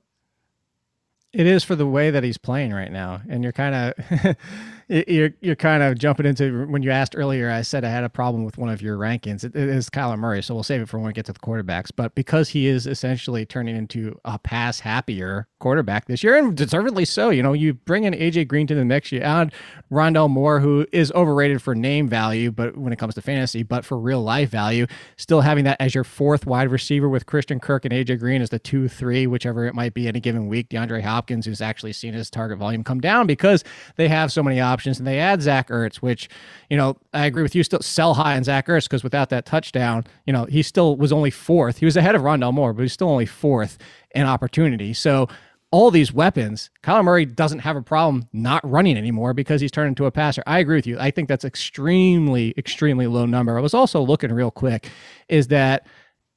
It is for the way that he's playing right now, and you're kind of you're you're kind of jumping into when you asked earlier. I said I had a problem with one of your rankings. it, it is Kyler Murray, so we'll save it for when we get to the quarterbacks. But because he is essentially turning into a pass happier quarterback this year, and deservedly so. You know, you bring in AJ Green to the mix, you add Rondale Moore, who is overrated for name value, but when it comes to fantasy, but for real life value, still having that as your fourth wide receiver with Christian Kirk and AJ Green as the two three, whichever it might be any given week. DeAndre Hopkins, who's actually seen his target volume come down because they have so many options, and they add Zach Ertz, which you know I agree with you. Still sell high on Zach Ertz because without that touchdown, you know he still was only fourth. He was ahead of Rondale Moore, but he's still only fourth in opportunity. So all these weapons, Kyler Murray doesn't have a problem not running anymore because he's turned into a passer. I agree with you. I think that's extremely, extremely low number. I was also looking real quick, is that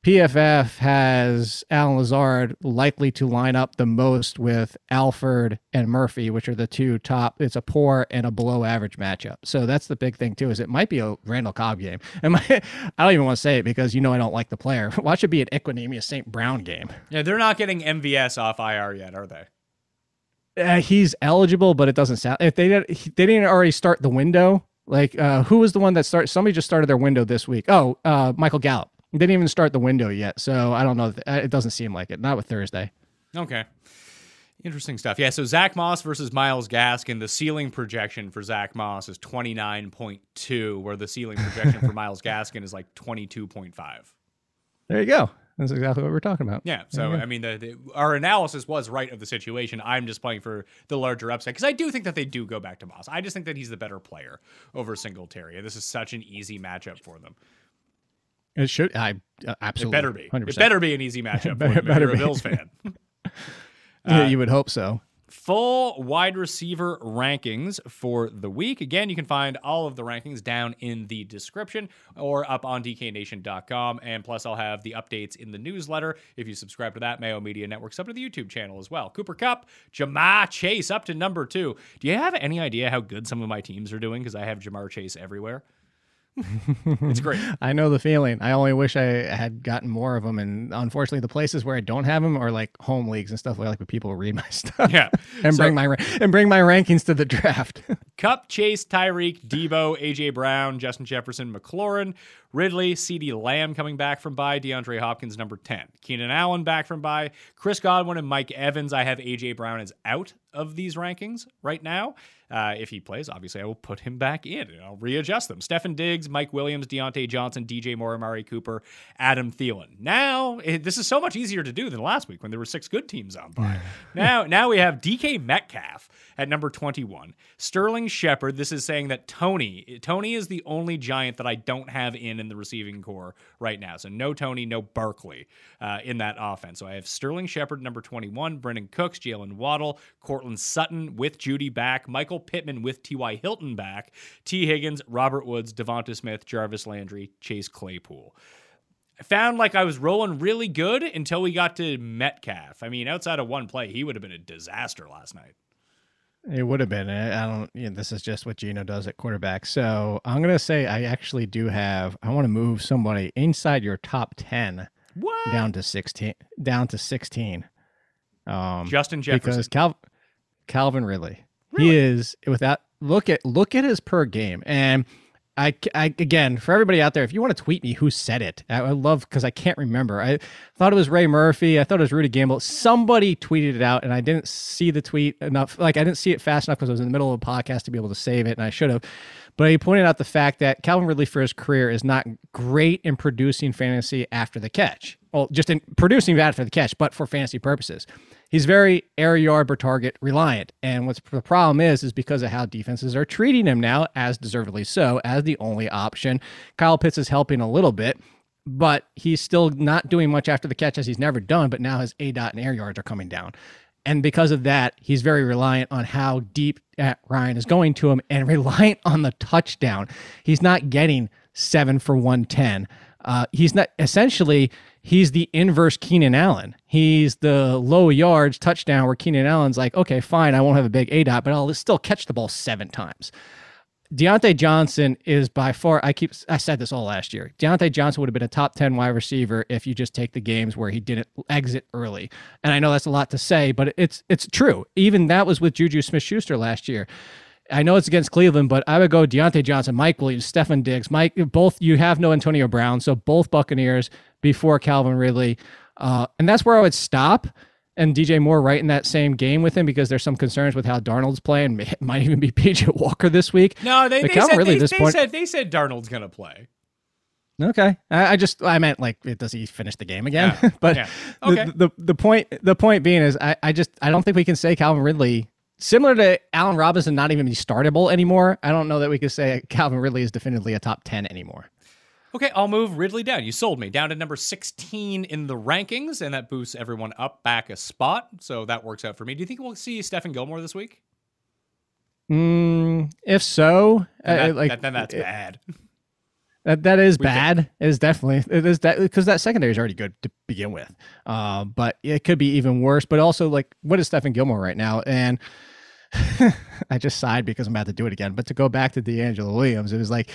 PFF has Allen Lazard likely to line up the most with Alford and Murphy, which are the two top. It's a poor and a below average matchup. So that's the big thing too. Is it might be a Randall Cobb game. And my, I don't even want to say it because you know I don't like the player. Watch it be an Equanimeous St. Brown game. Yeah, they're not getting MVS off IR yet, are they? Uh, he's eligible, but it doesn't sound. If they did, they didn't already start the window. Like uh, who was the one that started? Somebody just started their window this week. Oh, uh, Michael Gallup. Didn't even start the window yet, so I don't know. It doesn't seem like it. Not with Thursday. Okay. Interesting stuff. Yeah, so Zach Moss versus Myles Gaskin. The ceiling projection for Zach Moss is 29.2, where the ceiling projection for Myles Gaskin is like 22.5. There you go. That's exactly what we're talking about. Yeah. So, I mean, the, the, our analysis was right of the situation. I'm just playing for the larger upside because I do think that they do go back to Moss. I just think that he's the better player over Singletary. This is such an easy matchup for them. It should. I uh, absolutely. It better be. 100%. It better be an easy matchup. better, better you're a Bills fan. yeah, you would hope so. Full wide receiver rankings for the week. Again, you can find all of the rankings down in the description or up on dknation.com. And plus, I'll have the updates in the newsletter. If you subscribe to that, Mayo Media Network's up to the YouTube channel as well. Cooper Kupp, Ja'Marr Chase up to number two. Do you have any idea how good some of my teams are doing? Because I have Ja'Marr Chase everywhere it's great. I know the feeling. I only wish I had gotten more of them, and unfortunately, the places where I don't have them are like home leagues and stuff like like where people read my stuff. Yeah, and so, bring my and bring my rankings to the draft. Kupp, Chase, Tyreek, Deebo, AJ Brown, Justin Jefferson, McLaurin, Ridley, C.D. Lamb coming back from bye, DeAndre Hopkins number ten, Keenan Allen back from bye, Chris Godwin and Mike Evans. I have AJ Brown as out of these rankings right now. Uh, if he plays, obviously, I will put him back in and I'll readjust them. Stefon Diggs, Mike Williams, Diontae Johnson, DJ Moore, Amari Cooper, Adam Thielen. Now, it, this is so much easier to do than last week when there were six good teams on by. now, now we have DK Metcalf at number 21. Sterling Shepard, this is saying that Tony, Toney is the only giant that I don't have in in the receiving core right now. So no Toney, no Barkley uh, in that offense. So I have Sterling Shepard, number 21, Brandin Cooks, Jaylen Waddle, Courtland Sutton with Jeudy back, Michael Pittman with T.Y. Hilton back, Tee Higgins, Robert Woods, Devonta Smith, Jarvis Landry, Chase Claypool. I found like I was rolling really good until we got to Metcalf. I mean, outside of one play, he would have been a disaster last night. It would have been. I don't. You know, this is just what Geno does at quarterback. So I'm gonna say I actually do have. I want to move somebody inside your top ten. What? Down to sixteen. Down to sixteen. Um, Justin Jefferson. Because Cal- Calvin Ridley. Really? He is without look at look at his per game and. I, I again for everybody out there, if you want to tweet me who said it, I, I love because I can't remember. I thought it was Ray Murphy. I thought it was Rudy Gamble. Somebody tweeted it out, and I didn't see the tweet enough. Like I didn't see it fast enough because I was in the middle of a podcast to be able to save it, and I should have. But he pointed out the fact that Calvin Ridley for his career is not great in producing fantasy after the catch. Well, just in producing after the catch, but for fantasy purposes he's very air yard per target reliant. And what's the problem is, is because of how defenses are treating him now, as deservedly so, as the only option. Kyle Pitts is helping a little bit, but he's still not doing much after the catch as he's never done. But now his A dot and air yards are coming down. And because of that, he's very reliant on how deep Ryan is going to him and reliant on the touchdown. He's not getting seven for 110. Uh, he's not essentially he's the inverse Keenan Allen. He's the low yards touchdown where Keenan Allen's like, okay, fine, I won't have a big A dot, but I'll still catch the ball seven times. Diontae Johnson is by far, I keep, I said this all last year. Diontae Johnson would have been a top 10 wide receiver if you just take the games where he didn't exit early. And I know that's a lot to say, but it's, it's true. Even that was with Juju Smith Schuster last year. I know it's against Cleveland, but I would go Diontae Johnson, Mike Williams, Stefon Diggs, Mike, both, you have no Antonio Brown. So both Buccaneers before Calvin Ridley. Uh, and that's where I would stop and DJ Moore right in that same game with him because there's some concerns with how Darnold's playing. It might even be PJ Walker this week. No, they, they said, they, they point, said they said Darnold's going to play. Okay, I, I, just I meant like does he finish the game again? Yeah. but yeah. Okay. The, the, the point the point being is I, I just I don't think we can say Calvin Ridley similar to Allen Robinson not even be startable anymore. I don't know that we could say Calvin Ridley is definitively a top ten anymore. Okay, I'll move Ridley down. You sold me down to number 16 in the rankings, and that boosts everyone up back a spot. So that works out for me. Do you think we'll see Stephon Gilmore this week? Mm, if so, then, that, like, that, then that's it, bad. That that is we bad. Think. It is definitely it is that because that secondary is already good to begin with. Uh, but it could be even worse. But also, like, what is Stephon Gilmore right now? And I just sighed because I'm about to do it again. But to go back to DeAngelo Williams, it was like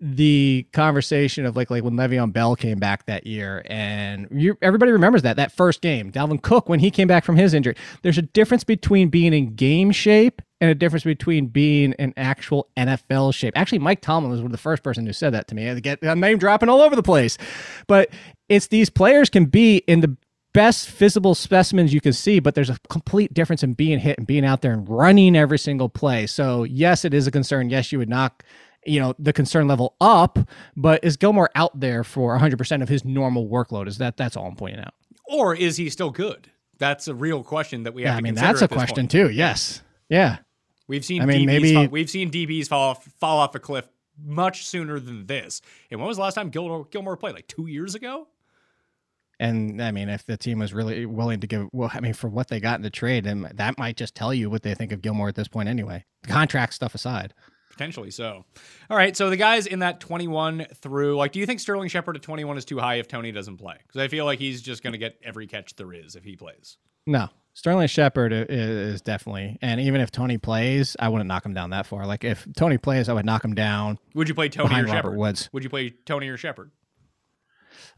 the conversation of like like when Le'Veon Bell came back that year, and you, everybody remembers that that first game. Dalvin Cook when he came back from his injury. There's a difference between being in game shape and a difference between being in actual NFL shape. Actually, Mike Tomlin was one of the first person who said that to me. I get I'm name dropping all over the place, but it's these players can be in the best visible specimens you can see, but there's a complete difference in being hit and being out there and running every single play. So yes, it is a concern. Yes, you would knock you know the concern level up but is gilmore out there for 100% of his normal workload? Is that that's all i'm pointing out. Or is he still good? That's a real question that we have yeah, i mean that's a question point. too. Yes. Yeah. We've seen I mean, DBs maybe fall, we've seen dbs fall off fall off a cliff much sooner than this. And when was the last time gilmore, gilmore played? Like two years ago and I mean, if the team was really willing to give, well, I mean, for what they got in the trade, and that might just tell you what they think of Gilmore at this point, anyway. Contract stuff aside. Potentially so. All right. So the guys in that 21 through, like, do you think Sterling Shepard at 21 is too high if Toney doesn't play? Because I feel like he's just going to get every catch there is if he plays. No. Sterling Shepard is definitely, and even if Toney plays, I wouldn't knock him down that far. Like if Toney plays, I would knock him down. Would you play Toney or Shepard? Woods? Would you play Toney or Shepard?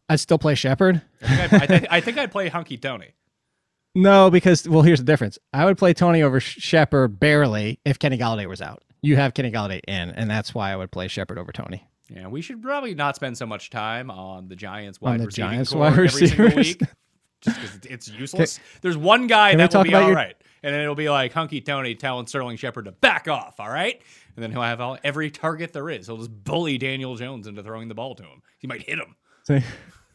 I'd still play Shepard. I think I'd, I, think, I think I'd play Hunky Toney. No, because well, here's the difference. I would play Toney over Shepard barely if Kenny Golladay was out you have Kenny Golladay in, and that's why I would play Shepard over Toney. Yeah, we should probably not spend so much time on the Giants wide on the receiving Giants wide every receivers. single week, just because it's useless. Can, There's one guy that will be all your... right, and then it'll be like Hunky Toney telling Sterling Shepard to back off. All right, and then he'll have all, every target there is. He'll just bully Daniel Jones into throwing the ball to him. He might hit him. See,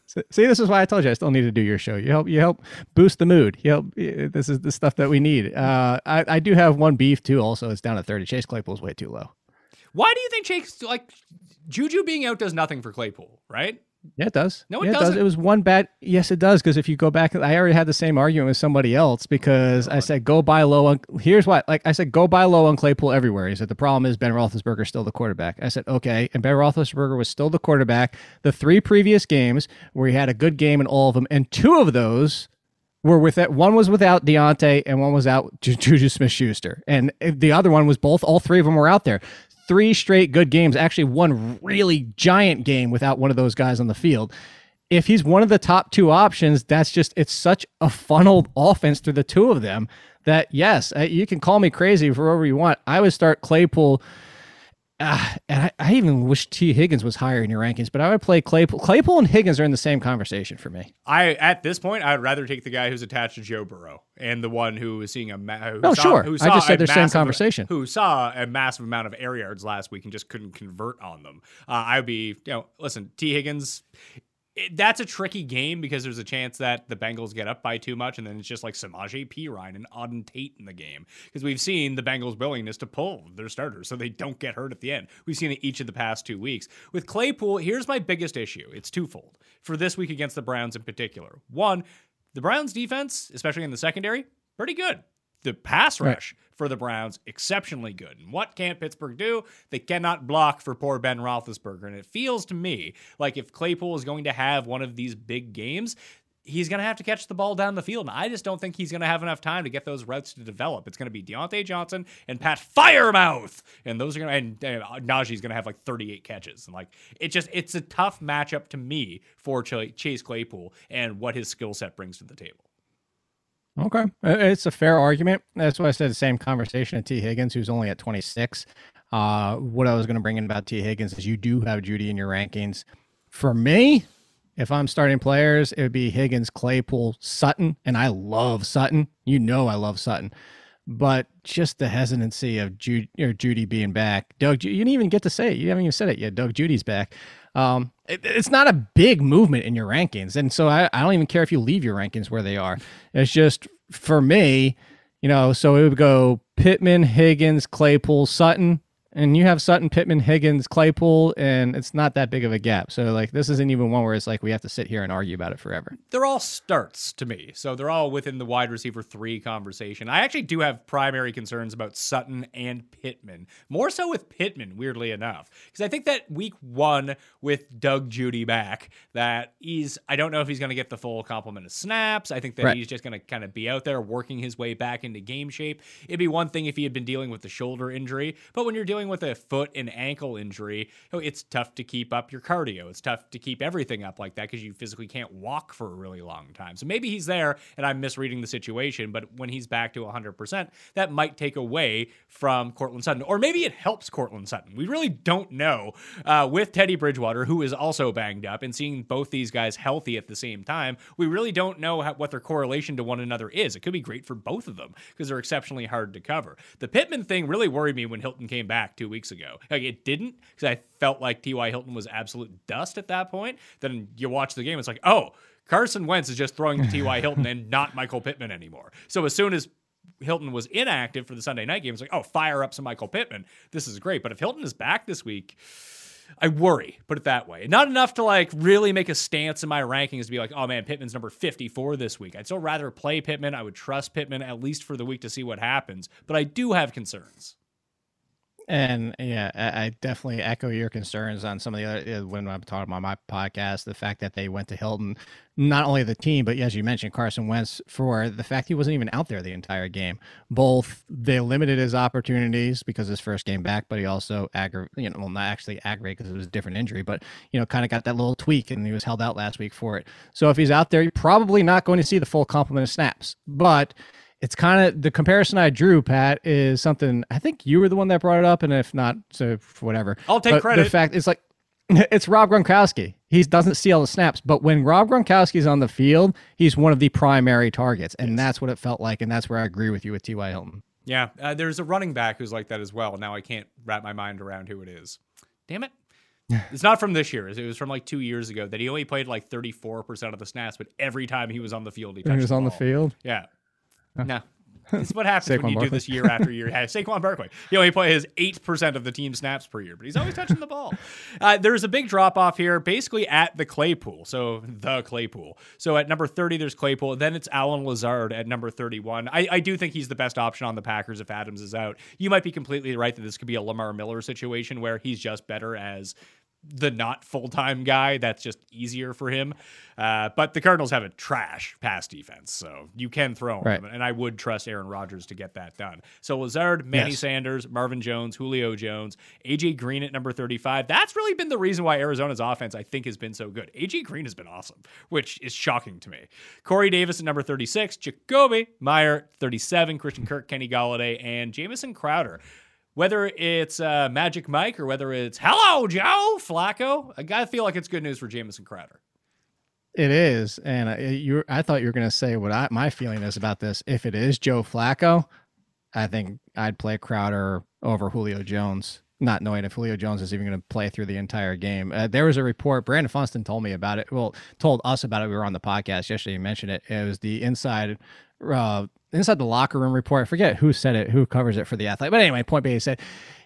see, this is why I told you I still need to do your show. You help, you help boost the mood. You help. This is the stuff that we need. Uh, I, I do have one beef too. Also, it's down to thirty. Chase Claypool's way too low. Why do you think Chase like Juju being out does nothing for Claypool, right? Yeah, it does. No, it yeah, doesn't. Does. It was one bad. Yes, it does. Because if you go back, I already had the same argument with somebody else because I uh-huh. said go buy low on. Here's what, like I said, go buy low on Claypool everywhere. He said the problem is Ben Roethlisberger is still the quarterback. I said okay, and Ben Roethlisberger was still the quarterback. The three previous games where he had a good game in all of them, and two of those were with it. One was without Diontae, and one was out with Juju Smith Schuster, and eh, the other one was both. All three of them were out there three straight good games, actually one really giant game without one of those guys on the field. If he's one of the top two options, that's just it's such a funneled offense through the two of them that yes, uh, you can call me crazy for whatever you want. I would start Claypool uh, and I, I, even wish Tee Higgins was higher in your rankings, but I would play Claypool. Claypool and Higgins are in the same conversation for me. I at this point, I would rather take the guy who's attached to Joe Burrow and the one who is seeing a ma- no, saw, sure. I just said the same conversation. Who saw a massive amount of air yards last week and just couldn't convert on them. Uh, I would be, you know, listen, Tee Higgins it, that's a tricky game because there's a chance that the Bengals get up by too much, and then it's just like Samaje Perine and Auden Tate in the game. Because we've seen the Bengals' willingness to pull their starters so they don't get hurt at the end. We've seen it each of the past two weeks. With Claypool, here's my biggest issue it's twofold for this week against the Browns in particular. One, the Browns' defense, especially in the secondary, pretty good. The pass rush right. for the Browns, exceptionally good. And what can't Pittsburgh do? They cannot block for poor Ben Roethlisberger. And it feels to me like if Claypool is going to have one of these big games, he's going to have to catch the ball down the field. And I just don't think he's going to have enough time to get those routes to develop. It's going to be Diontae Johnson and Pat Freiermuth. And those are going to, and, and Najee's going to have like 38 catches. And like, it just, it's a tough matchup to me for Chase Claypool and what his skill set brings to the table. Okay. It's a fair argument. That's why I said the same conversation at Tee Higgins, who's only at 26. Uh, what I was going to bring in about Tee Higgins is you do have Jeudy in your rankings. For me, if I'm starting players, it would be Higgins, Claypool, Sutton, and I love Sutton. You know I love Sutton, but just the hesitancy of Judy, or Jeudy being back. Doug, you didn't even get to say it. You haven't even said it yet. Doug Judy's back. Um, it, it's not a big movement in your rankings, and so I, I don't even care if you leave your rankings where they are. It's just for me, you know. So it would go Pittman, Higgins, Claypool, Sutton, and you have Sutton, Pittman, Higgins, Claypool, and it's not that big of a gap. So like this isn't even one where it's like we have to sit here and argue about it forever. They're all starts to me, so they're all within the wide receiver three conversation. I actually do have primary concerns about Sutton and Pittman, more so with Pittman, weirdly enough, because I think that week one with Doug Judy back, that he's I don't know if he's going to get the full complement of snaps. I think that right. he's just going to kind of be out there working his way back into game shape. It'd be one thing if he had been dealing with the shoulder injury, but when you're dealing dealing with a foot and ankle injury, it's tough to keep up your cardio. It's tough to keep everything up like that because you physically can't walk for a really long time. So maybe he's there and I'm misreading the situation, but when he's back to 100%, that might take away from Courtland Sutton. Or maybe it helps Courtland Sutton. We really don't know uh, with Teddy Bridgewater, who is also banged up, and seeing both these guys healthy at the same time, we really don't know how, what their correlation to one another is. It could be great for both of them because they're exceptionally hard to cover. The Pittman thing really worried me when Hilton came back two weeks ago. Like it didn't because I felt like T.Y. Hilton was absolute dust at that point. Then you watch the game, it's like, oh, Carson Wentz is just throwing to T.Y. Hilton and not Michael Pittman anymore. So as soon as Hilton was inactive for the Sunday night game, it's like, oh, fire up some Michael Pittman. This is great. But if Hilton is back this week, I worry, put it that way. Not enough to like really make a stance in my rankings to be like, oh man, Pittman's number 54 this week. I'd still rather play Pittman. I would trust Pittman at least for the week to see what happens. But I do have concerns. And yeah, I definitely echo your concerns on some of the other when I'm talking about my podcast. The fact that they went to Hilton, not only the team, but as you mentioned, Carson Wentz for the fact he wasn't even out there the entire game. Both they limited his opportunities because his first game back, but he also aggravated, you know, well, not actually aggravated because it was a different injury, but you know, kind of got that little tweak, and he was held out last week for it. So if he's out there, you're probably not going to see the full complement of snaps, but it's kind of the comparison I drew, Pat, is something I think you were the one that brought it up, and if not, so whatever. I'll take but credit. The fact it's like it's Rob Gronkowski. He doesn't see all the snaps, but when Rob Gronkowski's on the field, he's one of the primary targets, and yes. that's what it felt like, and that's where I agree with you with T.Y. Hilton. Yeah, uh, there's a running back who's like that as well. Now I can't wrap my mind around who it is. Damn it. it's not from this year. It was from like two years ago that he only played like 34% of the snaps, but every time he was on the field, he, he was the on the field. Yeah. No. This is what happens when you Barkley. do this year after year. Yeah, Saquon Barkley. He only plays eight percent of the team snaps per year, but he's always touching the ball. Uh, there's a big drop off here, basically at the Claypool. So the Claypool. So at number 30, there's Claypool. Then it's Allen Lazard at number 31. I, I do think he's the best option on the Packers if Adams is out. You might be completely right that this could be a Lamar Miller situation where he's just better as the not full time guy. That's just easier for him. Uh, but the Cardinals have a trash pass defense, so you can throw right. them. And I would trust Aaron Rodgers to get that done. So Lazard, Manny yes. Sanders, Marvin Jones, Julio Jones, AJ Green at number 35. That's really been the reason why Arizona's offense, I think, has been so good. AJ Green has been awesome, which is shocking to me. Corey Davis at number 36, Jakobi Meyer 37, Christian Kirk, Kenny Golladay, and Jamison Crowder whether it's uh, Magic Mike or whether it's Hello Joe Flacco, I gotta feel like it's good news for Jamison Crowder. It is, and I, you, I thought you were to say what I, my feeling is about this. If it is Joe Flacco, I think I'd play Crowder over Julio Jones, not knowing if Julio Jones is even to play through the entire game. Uh, there was a report. Brandon Funston told me about it. Well, told us about it. We were on the podcast yesterday. You mentioned it. It was the inside uh, inside the locker room report. I forget who said it, who covers it for the athlete. But anyway, point being, said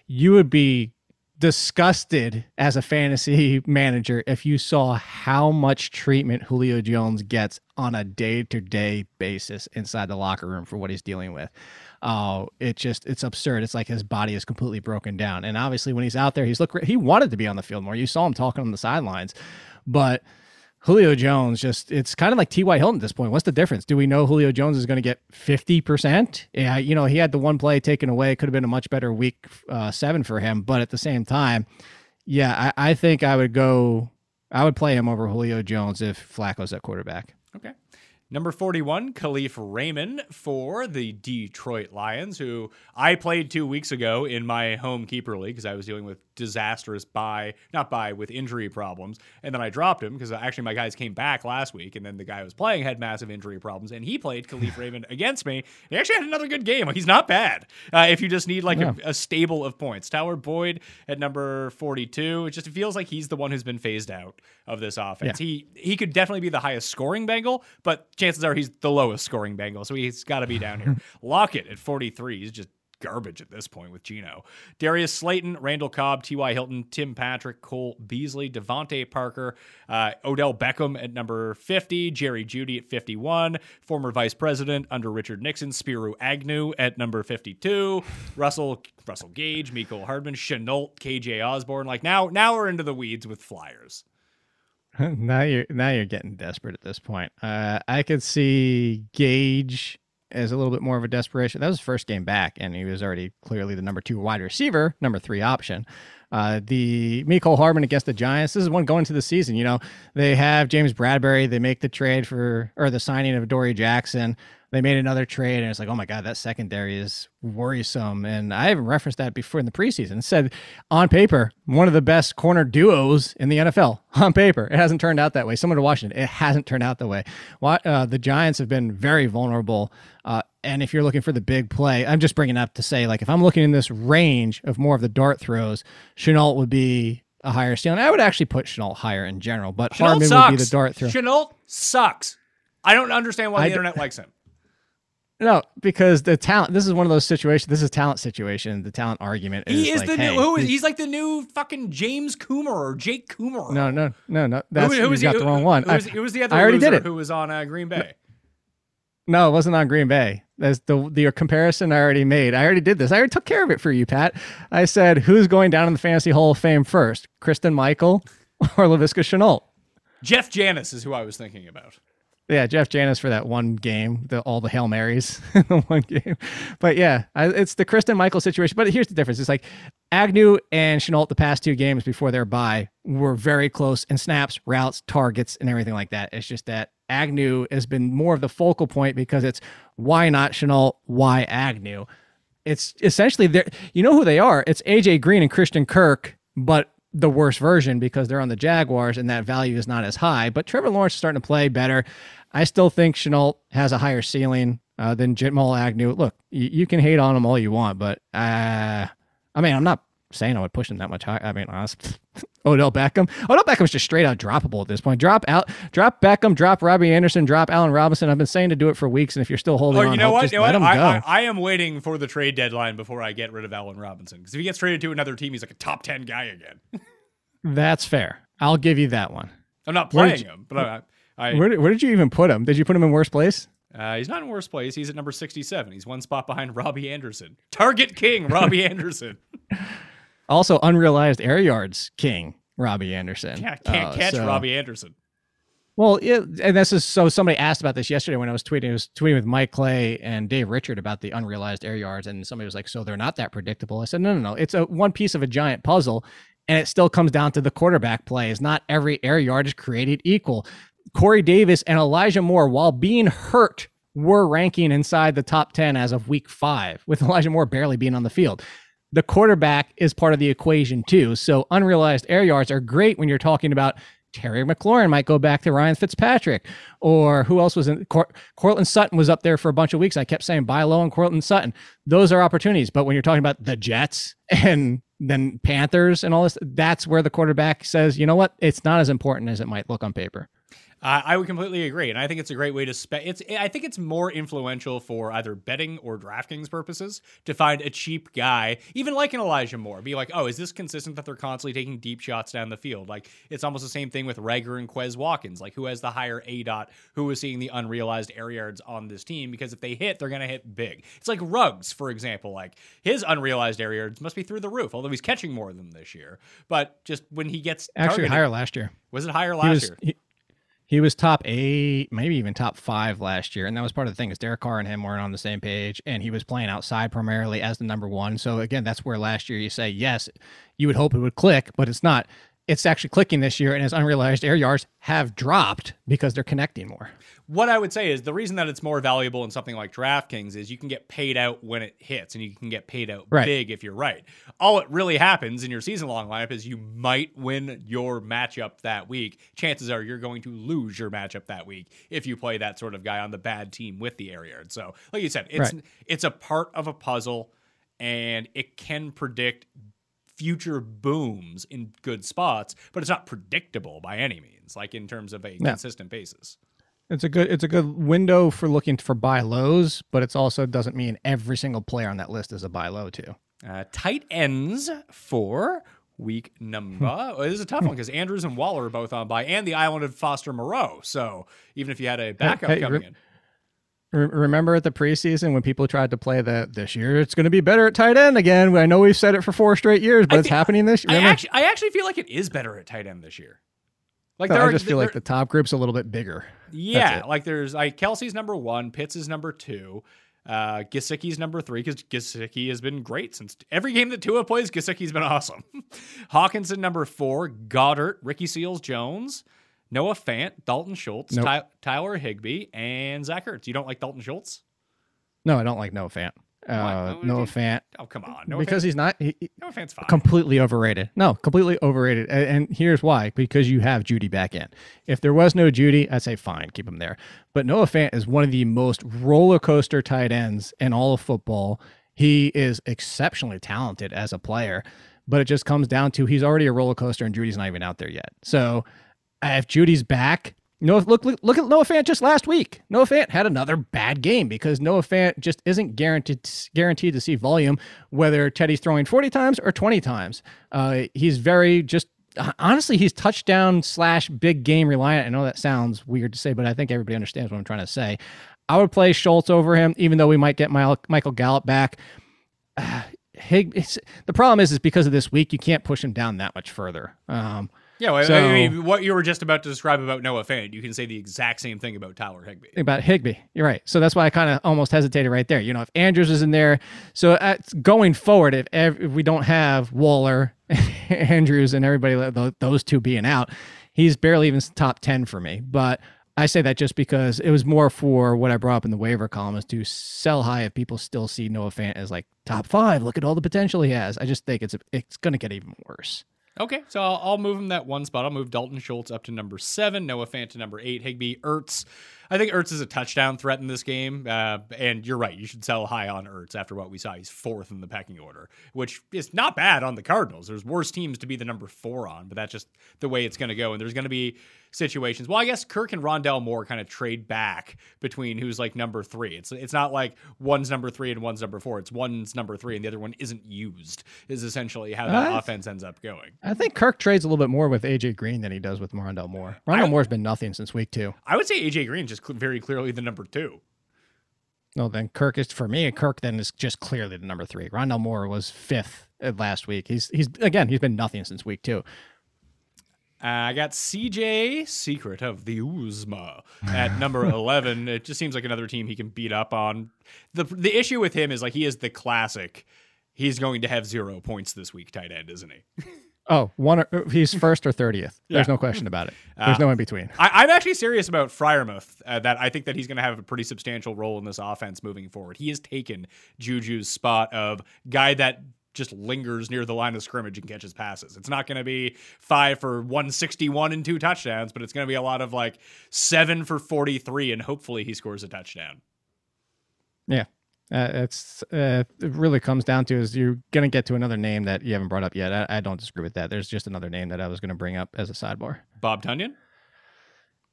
you would be disgusted as a fantasy manager if you saw how much treatment Julio Jones gets on a day to day basis inside the locker room for what he's dealing with. Oh, it just it's absurd. It's like his body is completely broken down. And obviously when he's out there, he's look he wanted to be on the field more. You saw him talking on the sidelines. But Julio Jones just it's kind of like T.Y. Hilton at this point. What's the difference? Do we know Julio Jones is going to get 50%? Yeah, you know, he had the one play taken away. It could have been a much better week uh, seven for him. But at the same time, yeah, I, I think I would go I would play him over Julio Jones if Flacco's at quarterback. Okay. Number 41, Kalif Raymond for the Detroit Lions, who I played two weeks ago in my home keeper league because I was dealing with disastrous buy, not buy, with injury problems. And then I dropped him because actually my guys came back last week, and then the guy I was playing had massive injury problems, and he played Kalif Raymond against me. He actually had another good game. He's not bad uh, if you just need like yeah. a, a, stable of points. Tyler Boyd at number 42. It just feels like he's the one who's been phased out of this offense. Yeah. He he could definitely be the highest scoring Bengal, but chances are he's the lowest scoring Bengal, so he's got to be down here. Lockett at 43. He's just garbage at this point with Geno. Darius Slayton, Randall Cobb, T.Y. Hilton, Tim Patrick, Cole Beasley, DeVante Parker, uh, Odell Beckham at number 50, Jerry Jeudy at 51, former vice president under Richard Nixon, Spiro Agnew at number 52, Russell Russell Gage, Mecole Hardman, Shenault, KJ Osborn. Like now, now we're into the weeds with Flyers. now you're now you're getting desperate at this point. Uh, I could see Gage as a little bit more of a desperation. That was his first game back, and he was already clearly the number two wide receiver, number three option. Uh, the Mecole Hardman against the Giants. This is one going to the season. You know, they have James Bradberry. They make the trade for or the signing of Dory Jackson they made another trade, and it's like, oh my god, that secondary is worrisome. And I even referenced that before in the preseason. It said on paper, one of the best corner duos in the NFL. On paper, it hasn't turned out that way. Someone to Washington, it hasn't turned out that way. Uh, the Giants have been very vulnerable. Uh, and if you're looking for the big play, I'm just bringing up to say, like, if I'm looking in this range of more of the dart throws, Shenault would be a higher ceiling. I would actually put Shenault higher in general, but Shenault Hardman sucks. would be the dart throw. Shenault sucks. I don't understand why the internet likes him. No, because the talent. This is one of those situations. This is talent situation. The talent argument. Is he is like, the hey, new. Who is he's like the new fucking James Coomer or Jake Coomer. No, no, no, no. That's who, who was got he, the wrong one. Who was, who was the other? I already did it. Who was on uh, Green Bay? No, it wasn't on Green Bay. That's the the comparison I already made. I already did this. I already took care of it for you, Pat. I said who's going down in the fantasy Hall of Fame first, Christine Michael or Laviska Shenault? Jeff Janis is who I was thinking about. Yeah, Jeff Janis for that one game, the all the hail marys in the one game. But yeah, I, it's the Christine Michael situation. But here's the difference: it's like Agnew and Shenault the past two games before their bye were very close in snaps, routes, targets, and everything like that. It's just that Agnew has been more of the focal point because it's why not Shenault, why Agnew. It's essentially there. You know who they are? It's AJ Green and Christian Kirk, but the worst version because they're on the Jaguars and that value is not as high. But Trevor Lawrence is starting to play better. I still think Shenault has a higher ceiling uh, than Jamal Agnew. Look, you, you, can hate on him all you want, but uh, I mean, I'm not saying I would push him that much higher. I mean, honest, Odell Beckham. Odell Beckham's just straight out droppable at this point. Drop out, drop Beckham, drop Robbie Anderson, drop Allen Robinson. I've been saying to do it for weeks, and if you're still holding oh, on, you know hope, what? You know let what? him I, go. I, I, am waiting for the trade deadline before I get rid of Allen Robinson because if he gets traded to another team, he's like a top ten guy again. That's fair. I'll give you that one. I'm not playing him, but I, I, where, did, where did you even put him? Did you put him in worst place? Uh, he's not in worst place. He's at number 67. He's one spot behind Robbie Anderson. Target king, Robbie Anderson. Also, unrealized air yards king, Robbie Anderson. Yeah, can't uh, catch so. Robbie Anderson. Well, yeah, and this is so somebody asked about this yesterday when I was tweeting. I was tweeting with Mike Clay and Dave Richard about the unrealized air yards, and somebody was like, "So they're not that predictable." I said, "No, no, no. It's a one piece of a giant puzzle, and it still comes down to the quarterback plays. Not every air yard is created equal. Corey Davis and Elijah Moore, while being hurt, were ranking inside the top 10 as of week five, with Elijah Moore barely being on the field. The quarterback is part of the equation too. So unrealized air yards are great when you're talking about Terry McLaurin might go back to Ryan Fitzpatrick, or who else was in Cort- Courtland Sutton was up there for a bunch of weeks. I kept saying buy low on Courtland Sutton. Those are opportunities. But when you're talking about the Jets and then Panthers and all this, that's where the quarterback says, you know what, it's not as important as it might look on paper. Uh, I would completely agree, and I think it's a great way to spend. It's I think it's more influential for either betting or DraftKings purposes to find a cheap guy, even like an Elijah Moore. Be like, oh, is this consistent that they're constantly taking deep shots down the field? Like it's almost the same thing with Reagor and Quez Watkins. Like who has the higher A dot? Who is seeing the unrealized air yards on this team? Because if they hit, they're gonna hit big. It's like Ruggs, for example. Like his unrealized air yards must be through the roof, although he's catching more of them this year. But just when he gets Actually, targeted- higher last year. was it higher last was year? he, he was top eight, maybe even top five last year, and that was part of the thing. Is Derek Carr and him weren't on the same page, and he was playing outside primarily as the number one. So again, that's where last year you say yes, you would hope it would click, but it's not. It's actually clicking this year, and his unrealized air yards have dropped because they're connecting more. What I would say is the reason that it's more valuable in something like DraftKings is you can get paid out when it hits, and you can get paid out Right. big if you're right. All it really happens in your season long lineup is you might win your matchup that week. Chances are you're going to lose your matchup that week if you play that sort of guy on the bad team with the air yard. So, like you said, it's Right. it's a part of a puzzle, and it can predict future booms in good spots, but it's not predictable by any means, like in terms of a No. consistent basis. It's a good it's a good window for looking for buy lows, but it also doesn't mean every single player on that list is a buy low too. Uh, tight ends for week number. oh, this is a tough one because Andrews and Waller are both on buy, and the island of Foster Moreau. So even if you had a backup hey, coming re- in, Re- Remember at the preseason when people tried to play that this year it's going to be better at tight end again. I know we've said it for four straight years, but I it's happening this year. I actually, I actually feel like it is better at tight end this year. Like No, there I are, just feel like the top group's a little bit bigger. yeah, like there's like Kelce's number one, Pitts is number two. Uh, Gesicki's number three because Gesicki has been great since every game that Tua plays. Gesicki's been awesome. Hockenson number four, Goedert, Ricky Seals Jones, Noah Fant, Dalton Schultz, Nope. Ty- Tyler Higbee, and Zach Ertz. You don't like Dalton Schultz? No, I don't like Noah Fant. Uh? Noah Fant Oh come on, Noah because Fant, he's not he, Noah Fant's fine. completely overrated. No, completely overrated. A- And, here's why: because you have Jeudy back in. If there was no Jeudy, I'd say fine, keep him there. But Noah Fant is one of the most roller coaster tight ends in all of football. He is exceptionally talented as a player, but it just comes down to he's already a roller coaster, and Jeudy's not even out there yet. So if Jeudy's back. Noah, look, look, look at Noah Fant just last week. Noah Fant had another bad game because Noah Fant just isn't guaranteed guaranteed to see volume, whether Teddy's throwing 40 times or 20 times. Uh, he's very just honestly, he's touchdown slash big game reliant. I know that sounds weird to say, but I think everybody understands what I'm trying to say. I would play Schultz over him, even though we might get Michael Gallup back. Uh, the problem is, is because of this week, you can't push him down that much further. Um, yeah, well, I mean, what you were just about to describe about Noah Fant, you can say the exact same thing about Tyler Higbee. about Higbee. You're right. So that's why I kind of almost hesitated right there. You know, if Andrews is in there, so at, going forward, if, if we don't have Waller, Andrews, and everybody, those two being out, he's barely even top 10 for me. But I say that just because it was more for what I brought up in the waiver column is to sell high if people still see Noah Fant as like top five. Look at all the potential he has. I just think it's it's going to get even worse. Okay, so I'll, I'll move him that one spot. I'll move Dalton Schultz up to number seven, Noah Fant to number eight, Higbee Ertz. I think Ertz is a touchdown threat in this game, uh, and you're right. You should sell high on Ertz after what we saw. He's fourth in the pecking order, which is not bad on the Cardinals. There's worse teams to be the number four on, but that's just the way it's going to go. And there's going to be situations. Well, I guess Kirk and Rondale Moore kind of trade back between who's like number three. It's it's not like one's number three and one's number four. It's one's number three and the other one isn't used. Is essentially how that offense ends up going. I think Kirk trades a little bit more with AJ Green than he does with Rondale Moore. Rondale I- Moore's been nothing since week two. I would say AJ Green just cl- very clearly the number two. No, then Kirk is for me. Kirk then is just clearly the number three. Rondale Moore was fifth uh, last week. He's he's again he's been nothing since week two. Uh, I got CJ Secret of the Uzomah at number 11. It just seems like another team he can beat up on. The the issue with him is like he is the classic. He's going to have zero points this week, tight end, isn't he? Oh, one or, he's first or thirtieth. There's no question about it. There's no in between. I, I'm actually serious about Freiermuth. Uh, that I think that he's going to have a pretty substantial role in this offense moving forward. He has taken Juju's spot of guy that just lingers near the line of scrimmage and catches passes. It's not going to be five for 161 and two touchdowns, but it's going to be a lot of like seven for 43, and hopefully he scores a touchdown. Yeah, uh, it's uh, it really comes down to is you're gonna get to another name that you haven't brought up yet. I, I don't disagree with that. There's just another name that I was gonna bring up as a sidebar. Bob Tonyan.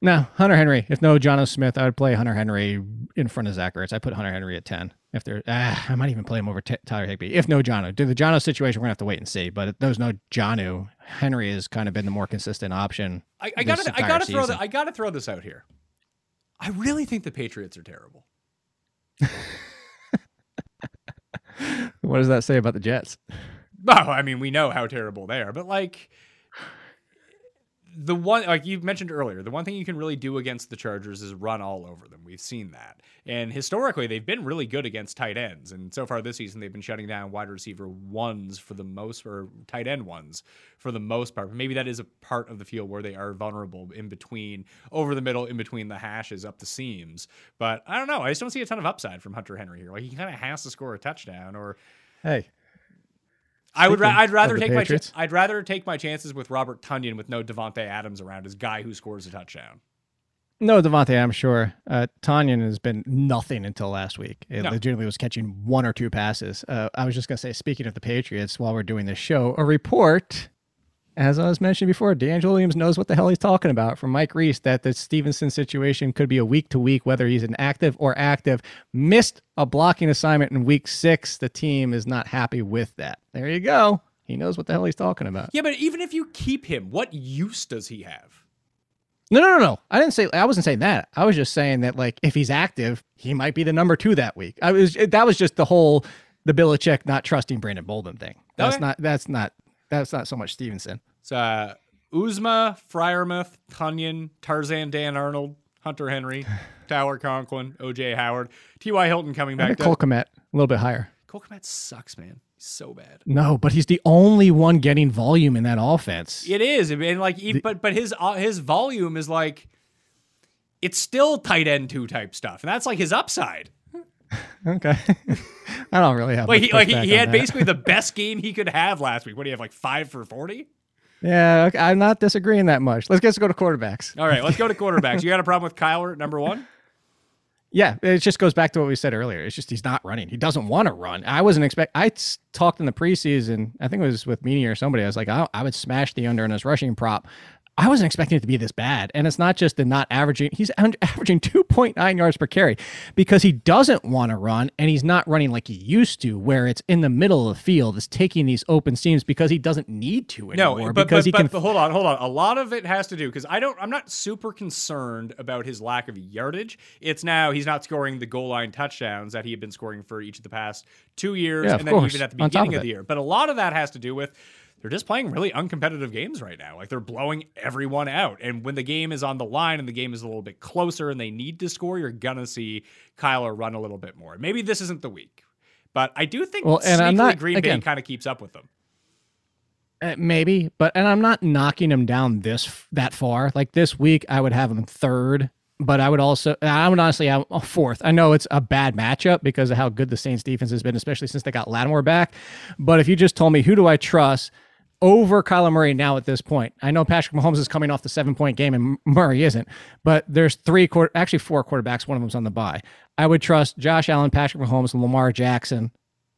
No, Hunter Henry. If no Jonnu Smith, I would play Hunter Henry in front of Zach Ertz. I put Hunter Henry at 10. If there, ah, I might even play him over T- Tyler Higbee. If no Jonnu. Do the Jonnu situation, we're going to have to wait and see. But if there's no Jonnu, Henry has kind of been the more consistent option. I, I gotta, I gotta throw, the, I gotta throw this out here. I really think the Patriots are terrible. What does that say about the Jets? Oh, I mean, we know how terrible they are, but like the one, like you mentioned earlier, the one thing you can really do against the Chargers is run all over them. We've seen that, and historically, they've been really good against tight ends. And so far this season, they've been shutting down wide receiver ones for the most, or tight end ones for the most part. Maybe that is a part of the field where they are vulnerable in between, over the middle, in between the hashes, up the seams. But I don't know. I just don't see a ton of upside from Hunter Henry here. Like he kind of has to score a touchdown or. Hey, I would. Ra- I'd rather take my. Ch- I'd rather take my chances with Robert Tonyan with no Davante Adams around as guy who scores a touchdown. no Davante, I'm sure. Uh, Tonyan has been nothing until last week. It No. legitimately was catching one or two passes. Uh, I was just going to say, speaking of the Patriots, while we're doing this show, a report, as I was mentioned before, DeAngelo Williams knows what the hell he's talking about from Mike Reiss that the Stevenson situation could be a week to week, whether he's an active or active. Missed a blocking assignment in week six. The team is not happy with that. There you go. He knows what the hell he's talking about. Yeah, but even if you keep him, what use does he have? No, no, no, no. I didn't say. I wasn't saying that. I was just saying that, like, if he's active, he might be the number two that week. I was. That was just the whole the Belichick not trusting Brandon Bolden thing. That's Okay. not. That's not. That's not so much Stevenson. It's uh, Uzomah, Freiermuth, Tonyan, Tarzan, Dan Arnold, Hunter Henry, Tyler Conklin, OJ Howard, T.Y. Hilton coming back. Cole Kmet a little bit higher. Cole Kmet sucks, man. He's so bad. No, but he's the only one getting volume in that offense. It is, and like, e- but but his uh, his volume is like, it's still tight end two type stuff, and that's like his upside. Okay. I don't really have. Like he like he, he had that. basically the best game he could have last week. What do you have like five for forty? Yeah, okay, I'm not disagreeing that much. Let's just go to quarterbacks. All right, let's go to quarterbacks. You got a problem with Kyler number one? Yeah, it just goes back to what we said earlier. It's just he's not running. He doesn't want to run. I wasn't expect. I talked in the preseason. I think it was with Meany or somebody. I was like, I, I would smash the under in his rushing prop. I wasn't expecting it to be this bad. And it's not just the not averaging. He's averaging 2.9 yards per carry because he doesn't want to run and he's not running like he used to, where it's in the middle of the field. It's taking these open seams because he doesn't need to anymore. No, but, because but, he but, can. but hold on, hold on. A lot of it has to do because I don't. I'm not super concerned about his lack of yardage. It's now he's not scoring the goal line touchdowns that he had been scoring for each of the past two years, Yeah, and then course, even at the beginning of of the year. But a lot of that has to do with they're just playing really uncompetitive games right now. Like they're blowing everyone out, and when the game is on the line and the game is a little bit closer and they need to score, you're gonna see Kyler run a little bit more. Maybe this isn't the week. But I do think Well, and I'm not- Green again- Bay kind of keeps up with them. Uh, maybe, but and I'm not knocking him down this that far. Like this week, I would have him third, but I would also I would honestly have a fourth. I know it's a bad matchup because of how good the Saints defense has been, especially since they got Lattimore back. But if you just told me who do I trust over Kyler Murray now at this point, I know Patrick Mahomes is coming off the seven point game and Murray isn't, but there's three quarter actually four quarterbacks. One of them's on the bye. I would trust Josh Allen, Patrick Mahomes, Lamar Jackson,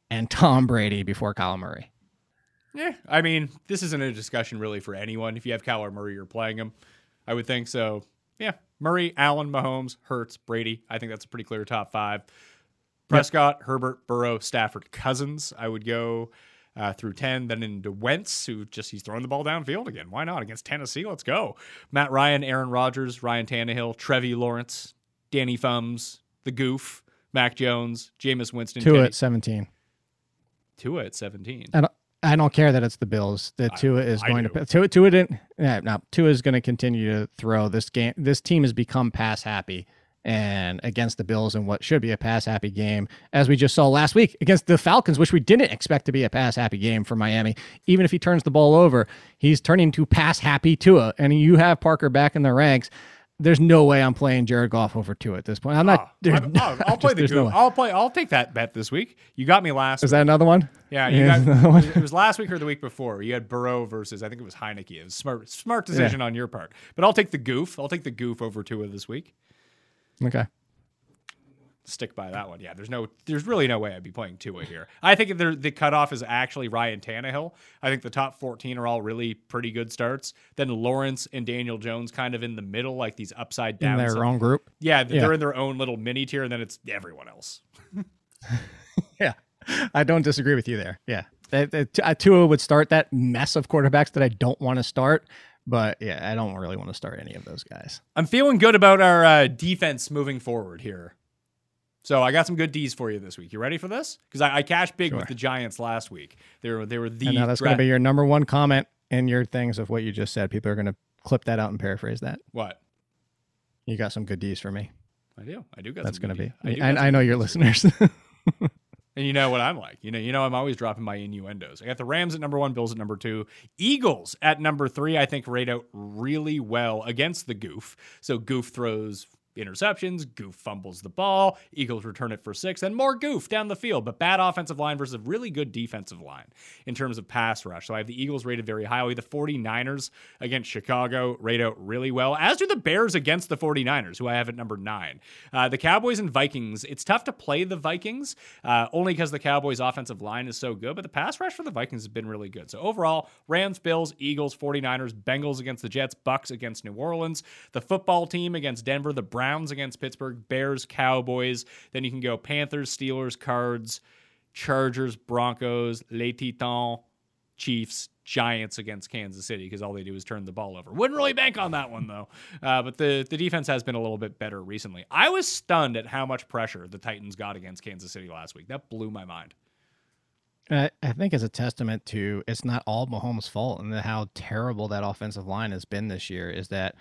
and Tom Brady before Kyler Murray. Yeah, I mean, this isn't a discussion really for anyone. If you have Kyler Murray, you're playing him. I would think so. Yeah, Murray, Allen, Mahomes, Hurts, Brady. I think that's a pretty clear top five. Prescott, Herbert, Burrow, Stafford, Cousins. I would go uh, through ten, then into Wentz, who just he's throwing the ball downfield again. Why not against Tennessee? Let's go. Matt Ryan, Aaron Rodgers, Ryan Tannehill, Trevor Lawrence, Danny Thumbs, the Goof, Mac Jones, Jameis Winston, Two Kenny- at seventeen. Tua at seventeen. I don't, I don't care that it's the Bills. That Tua is I going do. to Tua. Tua didn't. Yeah, no. Tua is going to continue to throw this game. This team has become pass happy, and against the Bills in what should be a pass happy game, as we just saw last week against the Falcons, which we didn't expect to be a pass happy game for Miami. Even if he turns the ball over, he's turning to pass happy Tua, and you have Parker back in the ranks. There's no way I'm playing Jared Goff over Tua at this point. I'm not. Oh, I'm- no- oh, I'll, I'll play the no I'll play. I'll take that bet this week. You got me last. Is that another one? Yeah, you Yeah, got, one. it was last week or the week before. You had Burrow versus I think it was Heineke. It was smart, smart decision on your part. But I'll take the goof. I'll take the goof over Tua of this week. Okay. stick by that one. Yeah, there's no, there's really no way I'd be playing Tua here. I think the the cutoff is actually Ryan Tannehill. I think the top 14 are all really pretty good starts. Then Lawrence and Daniel Jones kind of in the middle, like these upside in down. their own group. yeah, they're in their own little mini tier, and then it's everyone else. Yeah, I don't disagree with you there. Yeah, uh, Tua would start that mess of quarterbacks that I don't want to start. But yeah, I don't really want to start any of those guys. I'm feeling good about our uh, defense moving forward here. So I got some good D's for you this week. You ready for this? Because I, I cashed big with the Giants last week. They were they were the and now that's going to be your number one comment in your things of what you just said. People are going to clip that out and paraphrase that. what You got some good D's for me. I do. I do got. That's going to be. I, I, I know your listeners. And you know what I'm like. You know, you know I'm always dropping my innuendos. I got the Rams at number one, Bills at number two, Eagles at number three. I think rate out really well against the Goof. So Goof throws interceptions, Goof fumbles the ball, Eagles return it for six, and more Goof down the field. But bad offensive line versus a really good defensive line in terms of pass rush. So I have the Eagles rated very highly. The 49ers against Chicago rate out really well, as do the Bears against the 49ers, who I have at number nine. Uh, the Cowboys and Vikings, it's tough to play the Vikings uh, only because the Cowboys' offensive line is so good, but the pass rush for the Vikings has been really good. So overall, Rams, Bills, Eagles, 49ers, Bengals against the Jets, Bucks against New Orleans, the football team against Denver, the Browns against Pittsburgh, Bears, Cowboys. Then you can go Panthers, Steelers, Cards, Chargers, Broncos, Les Titans, Chiefs, Giants against Kansas City because all they do is turn the ball over. Wouldn't really bank on that one though. Uh, but the the defense has been a little bit better recently. I was stunned at how much pressure the Titans got against Kansas City last week. That blew my mind. I, think it's a testament to it's not all Mahomes' fault and how terrible that offensive line has been this year. Is that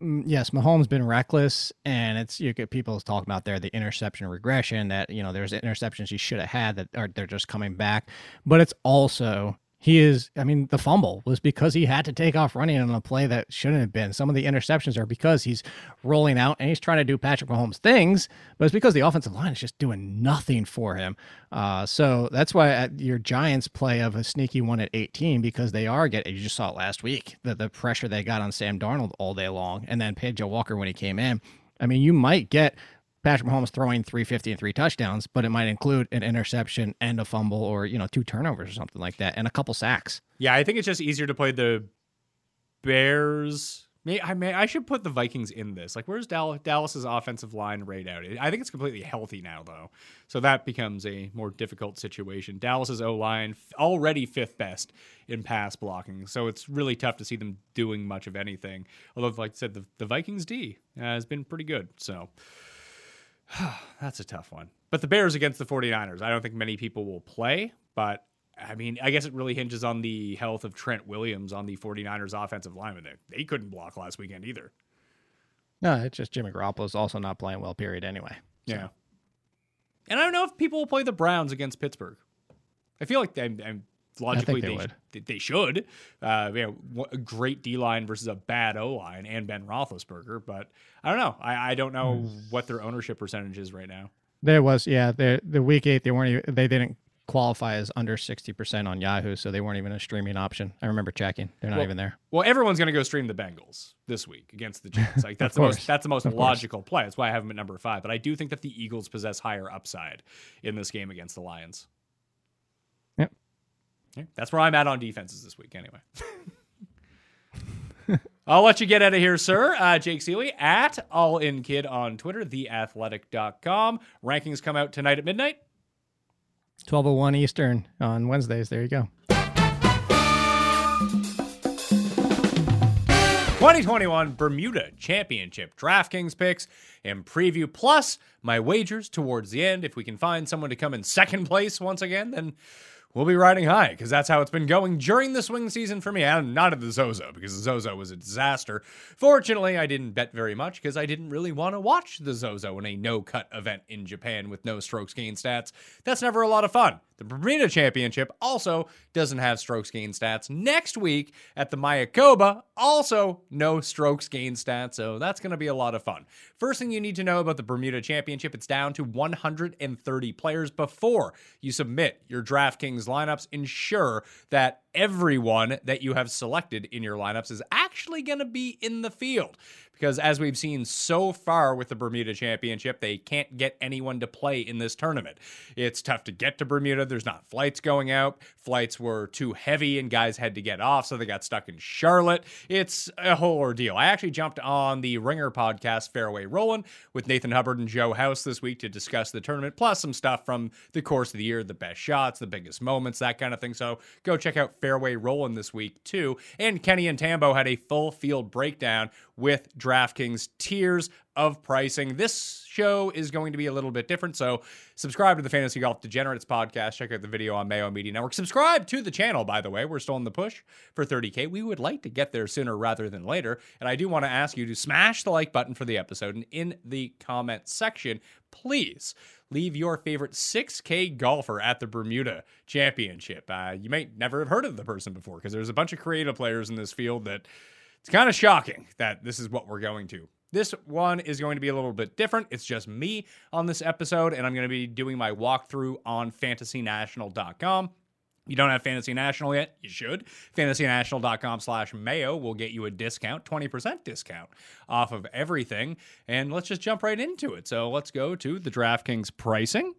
yes, Mahomes been reckless, and it's you get people talking about there the interception regression that you know there's interceptions he should have had that are they're just coming back, but it's also he is. I mean, the fumble was because he had to take off running on a play that shouldn't have been. Some of the interceptions are because he's rolling out and he's trying to do Patrick Mahomes things, but it's because the offensive line is just doing nothing for him. Uh, so that's why at your Giants play of a sneaky one at 18 because they are getting. You just saw it last week the the pressure they got on Sam Darnold all day long, and then Pedro Walker when he came in. I mean, you might get Patrick Mahomes throwing 350 and three touchdowns, but it might include an interception and a fumble or, you know, two turnovers or something like that and a couple sacks. Yeah, I think it's just easier to play the Bears. May I may I should put the Vikings in this. Like, where's Dallas, Dallas's offensive line right out? I think it's completely healthy now, though, so that becomes a more difficult situation. Dallas's O line already fifth best in pass blocking, so it's really tough to see them doing much of anything. Although, like I said, the, the Vikings D has been pretty good. So that's a tough one. But the Bears against the 49ers, I don't think many people will play, but I mean, I guess it really hinges on the health of Trent Williams on the 49ers offensive lineman. They, they couldn't block last weekend either. No, it's just Jimmy Garoppolo's also not playing well, period, anyway. Yeah. And I don't know if people will play the Browns against Pittsburgh. I feel like I'm, I'm logically they they, they should. Uh, you know, a great D line versus a bad O line and Ben Roethlisberger, but I don't know. I, I don't know Hmm. what their ownership percentage is right now. There was, yeah, the the week eight, they weren't, even, they didn't qualify as under 60% on Yahoo, so they weren't even a streaming option. I remember checking. They're not Well, even there. Well, everyone's going to go stream the Bengals this week against the Jets. Like that's the course. most that's the most Of course. logical play. That's why I have them at number five. But I do think that the Eagles possess higher upside in this game against the Lions. Yeah, that's where I'm at on defenses this week. Anyway. I'll let you get out of here, sir. Uh, Jake Ciely at All In Kid on Twitter, theathletic.com. Rankings come out tonight at midnight. 1201 Eastern on Wednesdays. There you go. 2021 Bermuda Championship DraftKings picks and preview, plus my wagers towards the end. If we can find someone to come in second place once again, then we'll be riding high because that's how it's been going during the swing season for me. And not at the Zozo because the Zozo was a disaster. Fortunately, I didn't bet very much because I didn't really want to watch the Zozo in a no cut event in Japan with no strokes gain stats. That's never a lot of fun. The Bermuda Championship also doesn't have strokes gain stats. Next week at the Mayakoba, also no strokes gain stats, so that's going to be a lot of fun. First thing you need to know about the Bermuda Championship, it's down to 130 players before you submit your DraftKings lineups. Ensure that everyone that you have selected in your lineups is actually going to be in the field. Because as we've seen so far with the Bermuda Championship, they can't get anyone to play in this tournament. It's tough to get to Bermuda. There's not flights going out. Flights were too heavy and guys had to get off, so they got stuck in Charlotte. It's a whole ordeal. I actually jumped on the Ringer podcast, Fairway Rolling, with Nathan Hubbard and Joe House this week to discuss the tournament, plus some stuff from the course of the year, the best shots, the biggest moments, that kind of thing. So go check out Fairway Rolling this week, too. And Kenny and Tambo had a full field breakdown with DraftKings tiers of pricing. This show is going to be a little bit different, so subscribe to the Fantasy Golf Degenerates podcast. Check out the video on Mayo Media Network. Subscribe to the channel, by the way. We're still in the push for 30K. We would like to get there sooner rather than later. And I do want to ask you to smash the like button for the episode. And in the comment section, please leave your favorite 6K golfer at the Bermuda Championship. Uh, you may never have heard of the person before because there's a bunch of creative players in this field that it's kind of shocking that this is what we're going to. This one is going to be a little bit different. It's just me on this episode, and I'm going to be doing my walkthrough on fantasynational.com. You don't have Fantasy National yet? You should. FantasyNational.com slash Mayo will get you a discount, 20% discount off of everything. And let's just jump right into it. So let's go to the DraftKings pricing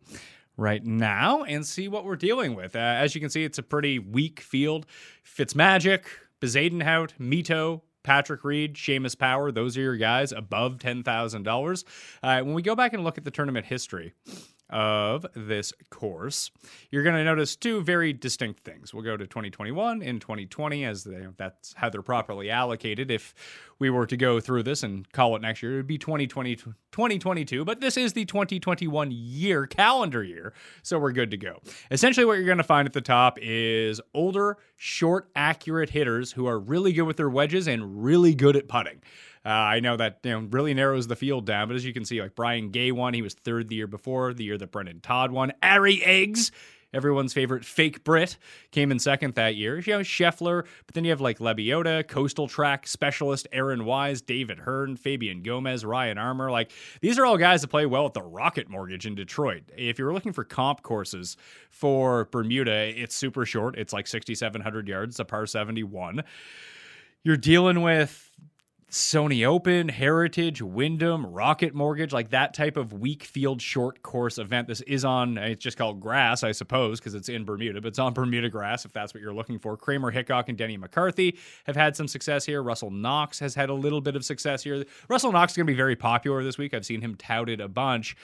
right now and see what we're dealing with. Uh, as you can see, it's a pretty weak field. Fitzmagic, Bezuidenhout, Mito, Patrick Reed, Seamus Power, those are your guys above $10,000. Uh, when we go back and look at the tournament history, of this course, you're going to notice two very distinct things. We'll go to 2021 and 2020 as they, that's how they're properly allocated. If we were to go through this and call it next year, it would be 2020, 2022, but this is the 2021 year, calendar year, so we're good to go. Essentially, what you're going to find at the top is older, short, accurate hitters who are really good with their wedges and really good at putting. Uh, I know that you know really narrows the field down, but as you can see, like Brian Gay won, he was third the year before, the year that Brendon Todd won. Harry Higgs, everyone's favorite fake Brit, came in second that year. You know, Scheffler, but then you have like Lebioda, Coastal Track Specialist, Aaron Wise, David Hearn, Fabian Gomez, Ryan Armour. Like these are all guys that play well at the Rocket Mortgage in Detroit. If you're looking for comp courses for Bermuda, it's super short. It's like 6,700 yards, a par 71. You're dealing with Sony Open, Heritage, Wyndham, Rocket Mortgage, like that type of weak field short course event. This is on, it's just called grass, I suppose, because it's in Bermuda, but it's on Bermuda grass if that's what you're looking for. Kramer Hickok and Denny McCarthy have had some success here. Russell Knox has had a little bit of success here. Russell Knox is going to be very popular this week. I've seen him touted a bunch.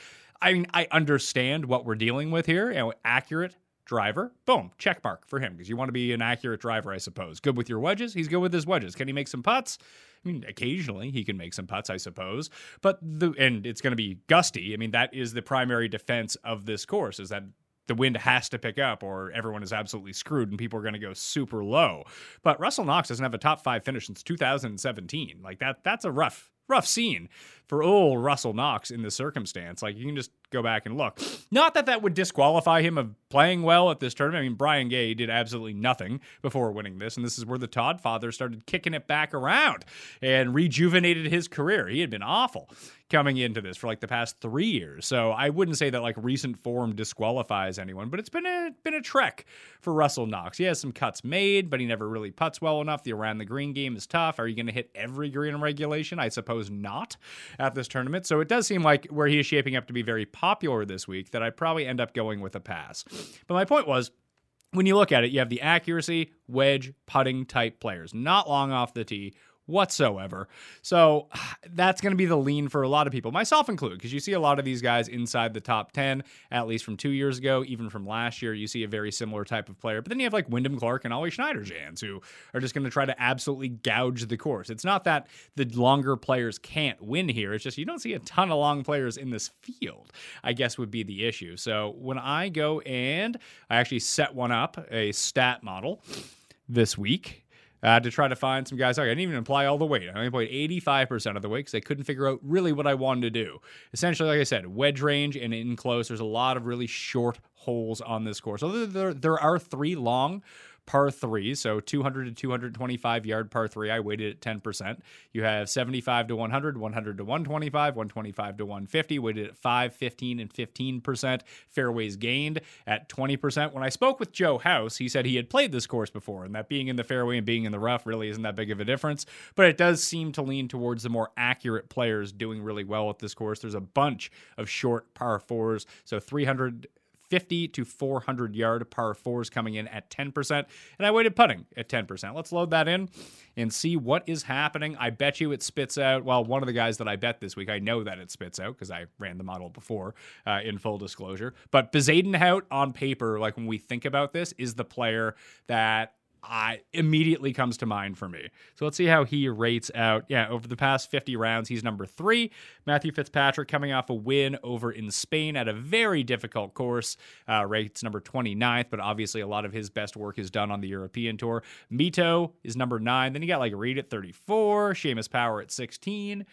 I mean, I understand what we're dealing with here. You know, accurate, driver. Boom, check mark for him because you want to be an accurate driver, I suppose. Good with your wedges. He's good with his wedges. Can he make some putts? I mean, occasionally he can make some putts, I suppose. But the and it's going to be gusty. I mean, that is the primary defense of this course is that the wind has to pick up or everyone is absolutely screwed and people are going to go super low. But Russell Knox doesn't have a top 5 finish since 2017. Like that that's a rough rough scene for old Russell Knox in this circumstance. Like you can just go back and look. Not that that would disqualify him of playing well at this tournament. I mean, Brian Gay did absolutely nothing before winning this, and this is where the Todd father started kicking it back around and rejuvenated his career. He had been awful coming into this for like the past three years. So I wouldn't say that like recent form disqualifies anyone, but it's been a been a trek for Russell Knox. He has some cuts made, but he never really puts well enough. The around the green game is tough. Are you going to hit every green in regulation? I suppose not at this tournament. So it does seem like where he is shaping up to be very popular this week that I probably end up going with a pass. But my point was when you look at it, you have the accuracy, wedge, putting type players, not long off the tee whatsoever. So that's going to be the lean for a lot of people, myself included, because you see a lot of these guys inside the top 10, at least from two years ago, even from last year. You see a very similar type of player. But then you have like Wyndham Clark and Ollie Schniederjans who are just going to try to absolutely gouge the course. It's not that the longer players can't win here, it's just you don't see a ton of long players in this field, I guess would be the issue. So when I go and I actually set one up, a stat model this week uh, to try to find some guys. Okay, I didn't even apply all the weight. I only played 85% of the weight because I couldn't figure out really what I wanted to do. Essentially, like I said, wedge range and in close. There's a lot of really short holes on this course. So there, there are three long par three, so 200 to 225 yard par three. I weighted at 10%. You have 75 to 100, 100 to 125, 125 to 150, weighted at 5, 15, and 15%. Fairways gained at 20%. When I spoke with Joe House, he said he had played this course before and that being in the fairway and being in the rough really isn't that big of a difference. But it does seem to lean towards the more accurate players doing really well at this course. There's a bunch of short par fours, so 300 50 to 400 yard par fours coming in at 10%. And I weighted putting at 10%. Let's load that in and see what is happening. I bet you it spits out. Well, one of the guys that I bet this week, I know that it spits out because I ran the model before uh, in full disclosure. But Bezuidenhout on paper, like when we think about this, is the player that I immediately comes to mind for me. So let's see how he rates out. Yeah, over the past 50 rounds, he's number three. Matthew Fitzpatrick coming off a win over in Spain at a very difficult course, uh, rates number 29th, but obviously a lot of his best work is done on the European tour. Mito is number nine. Then you got like Reed at 34, Seamus Power at 16.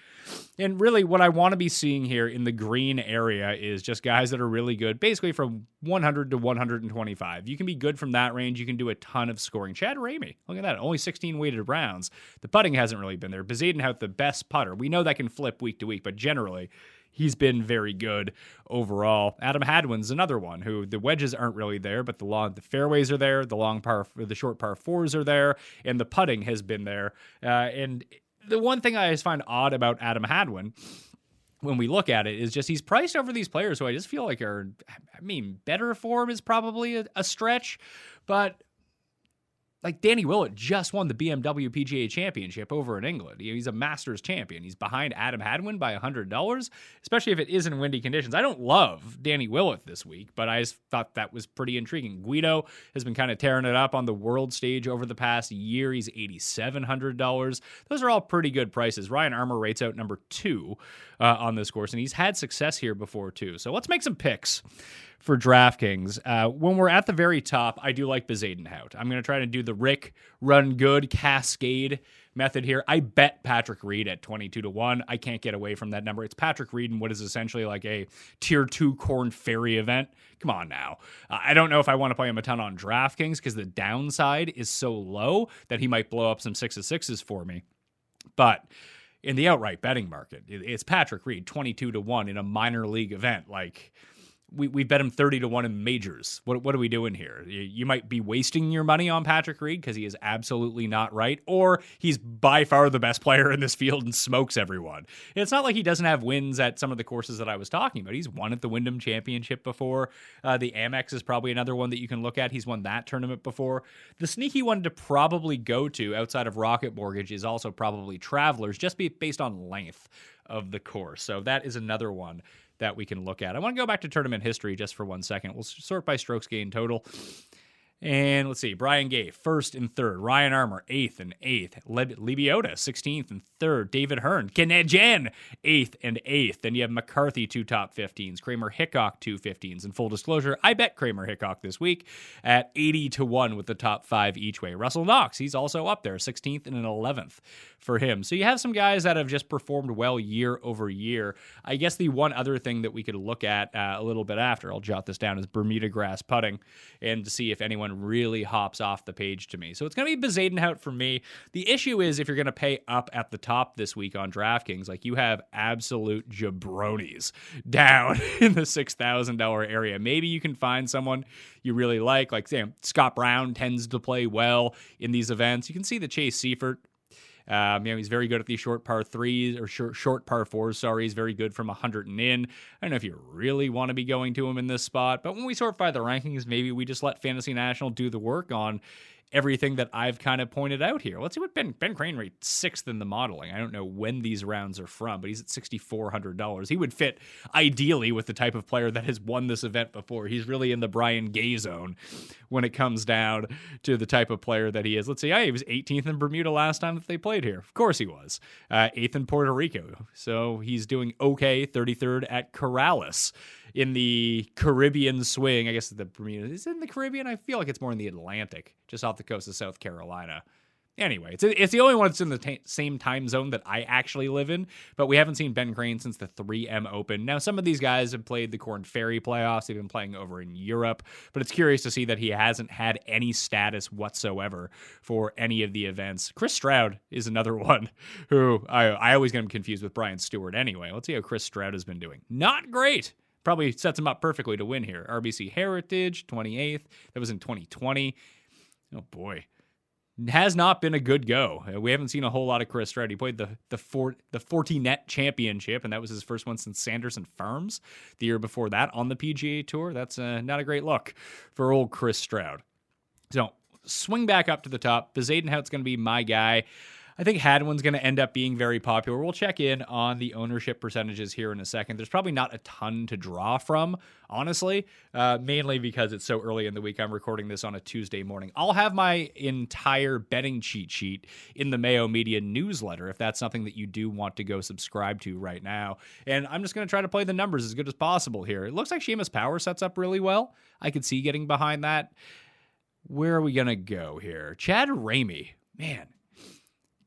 And really, what I want to be seeing here in the green area is just guys that are really good, basically from 100 to 125. You can be good from that range. You can do a ton of scoring. Chad Ramey, look at that, only 16 weighted rounds. The putting hasn't really been there. Bezuidenhout the best putter. We know that can flip week to week, but generally, he's been very good overall. Adam Hadwin's another one who the wedges aren't really there, but the long the fairways are there, the long par the short par fours are there, and the putting has been there. Uh, and the one thing I find odd about Adam Hadwin when we look at it is just he's priced over these players who I just feel like are I mean better form is probably a, a stretch, but like Danny Willett just won the BMW PGA Championship over in England. He's a Masters champion. He's behind Adam Hadwin by $100, especially if it isn't windy conditions. I don't love Danny Willett this week, but I just thought that was pretty intriguing. Guido has been kind of tearing it up on the world stage over the past year. He's $8,700. Those are all pretty good prices. Ryan Armour rates out number two uh, on this course, and he's had success here before too. So let's make some picks for DraftKings. Uh, when we're at the very top, I do like Bezuidenhout. I'm going to try to do the Rick Run Good Cascade method here. I bet Patrick Reed at 22 to 1. I can't get away from that number. It's Patrick Reed in what is essentially like a tier 2 Korn Ferry event. Come on now. Uh, I don't know if I want to play him a ton on DraftKings because the downside is so low that he might blow up some sixes sixes for me. But in the outright betting market, it's Patrick Reed 22 to 1 in a minor league event. Like, we, we bet him 30 to 1 in majors. What, what are we doing here? You, might be wasting your money on Patrick Reed because he is absolutely not right, or he's by far the best player in this field and smokes everyone. It's not like he doesn't have wins at some of the courses that I was talking about. He's won at the Wyndham Championship before. Uh, the Amex is probably another one that you can look at. He's won that tournament before. The sneaky one to probably go to outside of Rocket Mortgage is also probably Travelers, just be based on length of the course. So that is another one that we can look at. I want to go back to tournament history just for one second. We'll sort by strokes gained total. And let's see, Brian Gay, first and third. Ryan Armour, eighth and eighth. Le- Lebioda, 16th and third. David Hearn, Canadian, eighth and eighth. Then you have McCarthy, two top 15s. Kramer Hickok, two 15s. And full disclosure, I bet Kramer Hickok this week at 80 to 1 with the top five each way. Russell Knox, he's also up there, 16th and an 11th for him. So you have some guys that have just performed well year over year. I guess the one other thing that we could look at uh, a little bit after, I'll jot this down, is Bermuda grass putting and to see if anyone really hops off the page to me. So it's going to be Bezuidenhout for me. The issue is if you're going to pay up at the top this week on DraftKings, like you have absolute jabronis down in the $6,000 area. Maybe you can find someone you really like. Like, say, Scott Brown tends to play well in these events. You can see the Chase Seiffert um, you know, he's very good at these short par threes or short, short par fours. Sorry, he's very good from 100 and in. I don't know if you really want to be going to him in this spot, but when we sort by the rankings, maybe we just let Fantasy National do the work on everything that I've kind of pointed out here. Let's see what Ben Ben Crane rates sixth in the modeling. I don't know when these rounds are from, but he's at sixty four hundred dollars. He would fit ideally with the type of player that has won this event before. He's really in the Brian Gay zone when it comes down to the type of player that he is. Let's see, yeah, he was 18th in Bermuda last time that they played here. Of course he was. Uh, eighth in Puerto Rico, so he's doing okay. 33rd at Corales in the Caribbean swing. I guess the Bermuda is in the Caribbean. I feel like it's more in the Atlantic, just off the coast of South Carolina. Anyway, it's it's the only one that's in the t- same time zone that I actually live in. But we haven't seen Ben Crane since the 3M Open. Now, some of these guys have played the Korn Ferry playoffs. They've been playing over in Europe. But it's curious to see that he hasn't had any status whatsoever for any of the events. Chris Stroud is another one who I I always get him confused with Brian Stuard. Anyway, let's see how Chris Stroud has been doing. Not great probably sets him up perfectly to win here. RBC Heritage, 28th. That was in 2020. Oh boy. Has not been a good go. Uh, We haven't seen a whole lot of Chris Stroud. He played the the four, the Fortinet Championship, and that was his first one since Sanderson Farms the year before that on the PGA Tour. That's uh, not a great look for old Chris Stroud. So swing back up to the top. Bezuidenhout's going to be my guy. I think Hadwin's going to end up being very popular. We'll check in on the ownership percentages here in a second. There's probably not a ton to draw from, honestly, uh, mainly because it's so early in the week. I'm recording this on a Tuesday morning. I'll have my entire betting cheat sheet in the Mayo Media newsletter if that's something that you do want to go subscribe to right now. And I'm just going to try to play the numbers as good as possible here. It looks like Seamus Power sets up really well. I could see getting behind that. Where are we going to go here? Chad Ramey. Man,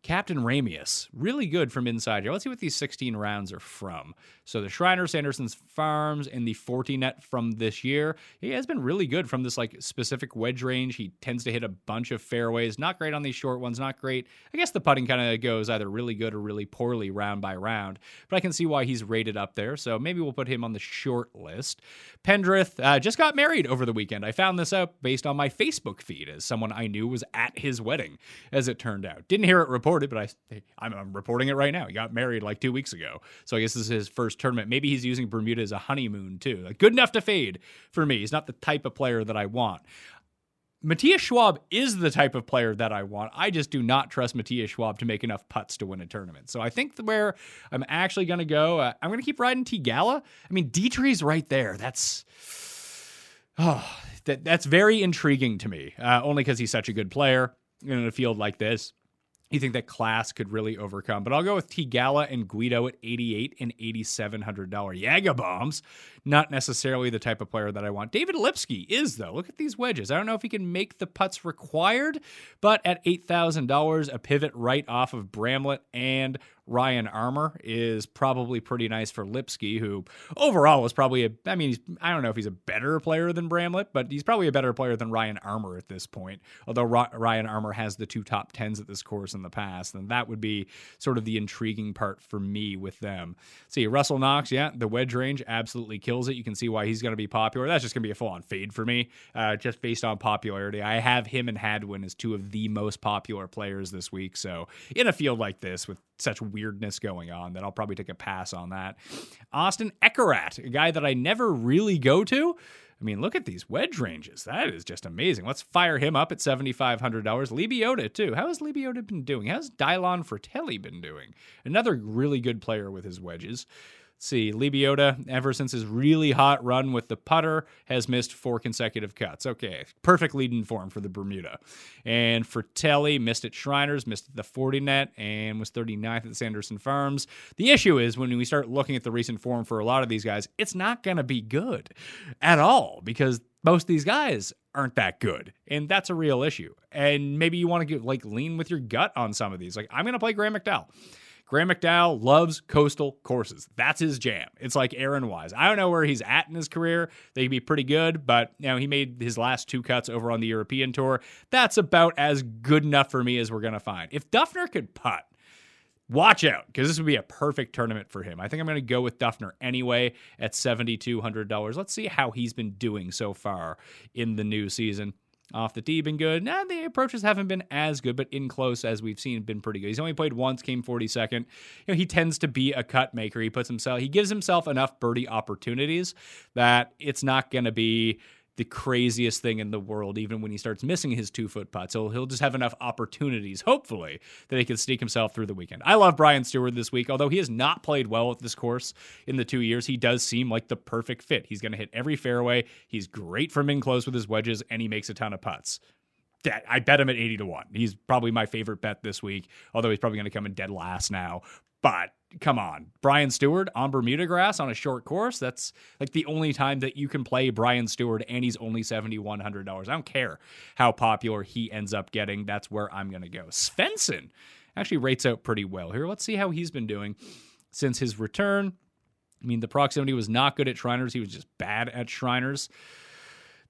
Captain Ramius, really good from inside here. Let's see what these 16 rounds are from. So the Shriner, Sanderson's Farms, and the Fortinet from this year. He has been really good from this like specific wedge range. He tends to hit a bunch of fairways. Not great on these short ones. Not great. I guess the putting kind of goes either really good or really poorly round by round. But I can see why he's rated up there. So maybe we'll put him on the short list. Pendrith uh, just got married over the weekend. I found this out based on my Facebook feed as someone I knew was at his wedding, as it turned out. Didn't hear it reported, but I, I'm, I'm reporting it right now. He got married like two weeks ago. So I guess this is his first tournament. Maybe he's using Bermuda as a honeymoon too. Like good enough to fade for me. He's not the type of player that I want. Matthias Schwab is the type of player that I want. I just do not trust Matthias Schwab to make enough putts to win a tournament. So I think where I'm actually going to go, uh, I'm going to keep riding Theegala. I mean, Detry's right there. That's oh, that that's very intriguing to me. Uh, only because he's such a good player in a field like this. You think that class could really overcome, but I'll go with Theegala and Guido at 88 and 8700 dollar Yaga bombs. Not necessarily the type of player that I want. David Lipsky is though. Look at these wedges. I don't know if he can make the putts required, but at eight thousand dollars, a pivot right off of Bramlett and Ryan Armour is probably pretty nice for Lipsky, who overall was probably a. I mean, he's, I don't know if he's a better player than Bramlett, but he's probably a better player than Ryan Armour at this point. Although Ryan Armour has the two top tens at this course in the past, then that would be sort of the intriguing part for me with them. See, Russell Knox, yeah, the wedge range absolutely kills it. You can see why he's going to be popular. That's just going to be a full on fade for me, uh, just based on popularity. I have him and Hadwin as two of the most popular players this week. So in a field like this with such weirdness going on that I'll probably take a pass on that. Austin Eckroat, a guy that I never really go to. I mean, look at these wedge ranges. That is just amazing. Let's fire him up at $7,500. Lebioda, too. How has Lebioda been doing? How's Dylan Frittelli been doing? Another really good player with his wedges. Let's see, Lebioda, ever since his really hot run with the putter, has missed four consecutive cuts. Okay, perfect lead in form for the Bermuda. And Frittelli missed at Shriners, missed at the Fortinet, and was 39th at Sanderson Farms. The issue is when we start looking at the recent form for a lot of these guys, it's not going to be good at all because most of these guys aren't that good and that's a real issue and maybe you want to get like lean with your gut on some of these like i'm going to play graham mcdowell Graham McDowell loves coastal courses. That's his jam. It's like Aaron Wise. I don't know where he's at in his career. They would be pretty good, but you know, he made his last two cuts over on the European tour. That's about as good enough for me as we're gonna find. If Duffner could putt, watch out because this would be a perfect tournament for him. I think I'm going to go with Duffner anyway at $7,200. Let's see how he's been doing so far in the new season. Off the tee, been good. Nah, the approaches haven't been as good, but in close, as we've seen, been pretty good. He's only played once, came 42nd. You know, he tends to be a cut maker. He puts himself, he gives himself enough birdie opportunities that it's not going to be the craziest thing in the world, even when he starts missing his two foot putt. So he'll just have enough opportunities, hopefully, that he can sneak himself through the weekend. I love Brian Stuard this week, although he has not played well at this course in the two years. He does seem like the perfect fit. He's going to hit every fairway. He's great from in close with his wedges, and he makes a ton of putts. I bet him at 80 to 1. He's probably my favorite bet this week, although he's probably going to come in dead last now. But come on. Brian Stuard on Bermuda grass on a short course. That's like the only time that you can play Brian Stuard and he's only $7,100. I don't care how popular he ends up getting. That's where I'm to go. Svensson actually rates out pretty well here. Let's see how he's been doing since his return. I mean, the proximity was not good at Shriners. He was just bad at Shriners.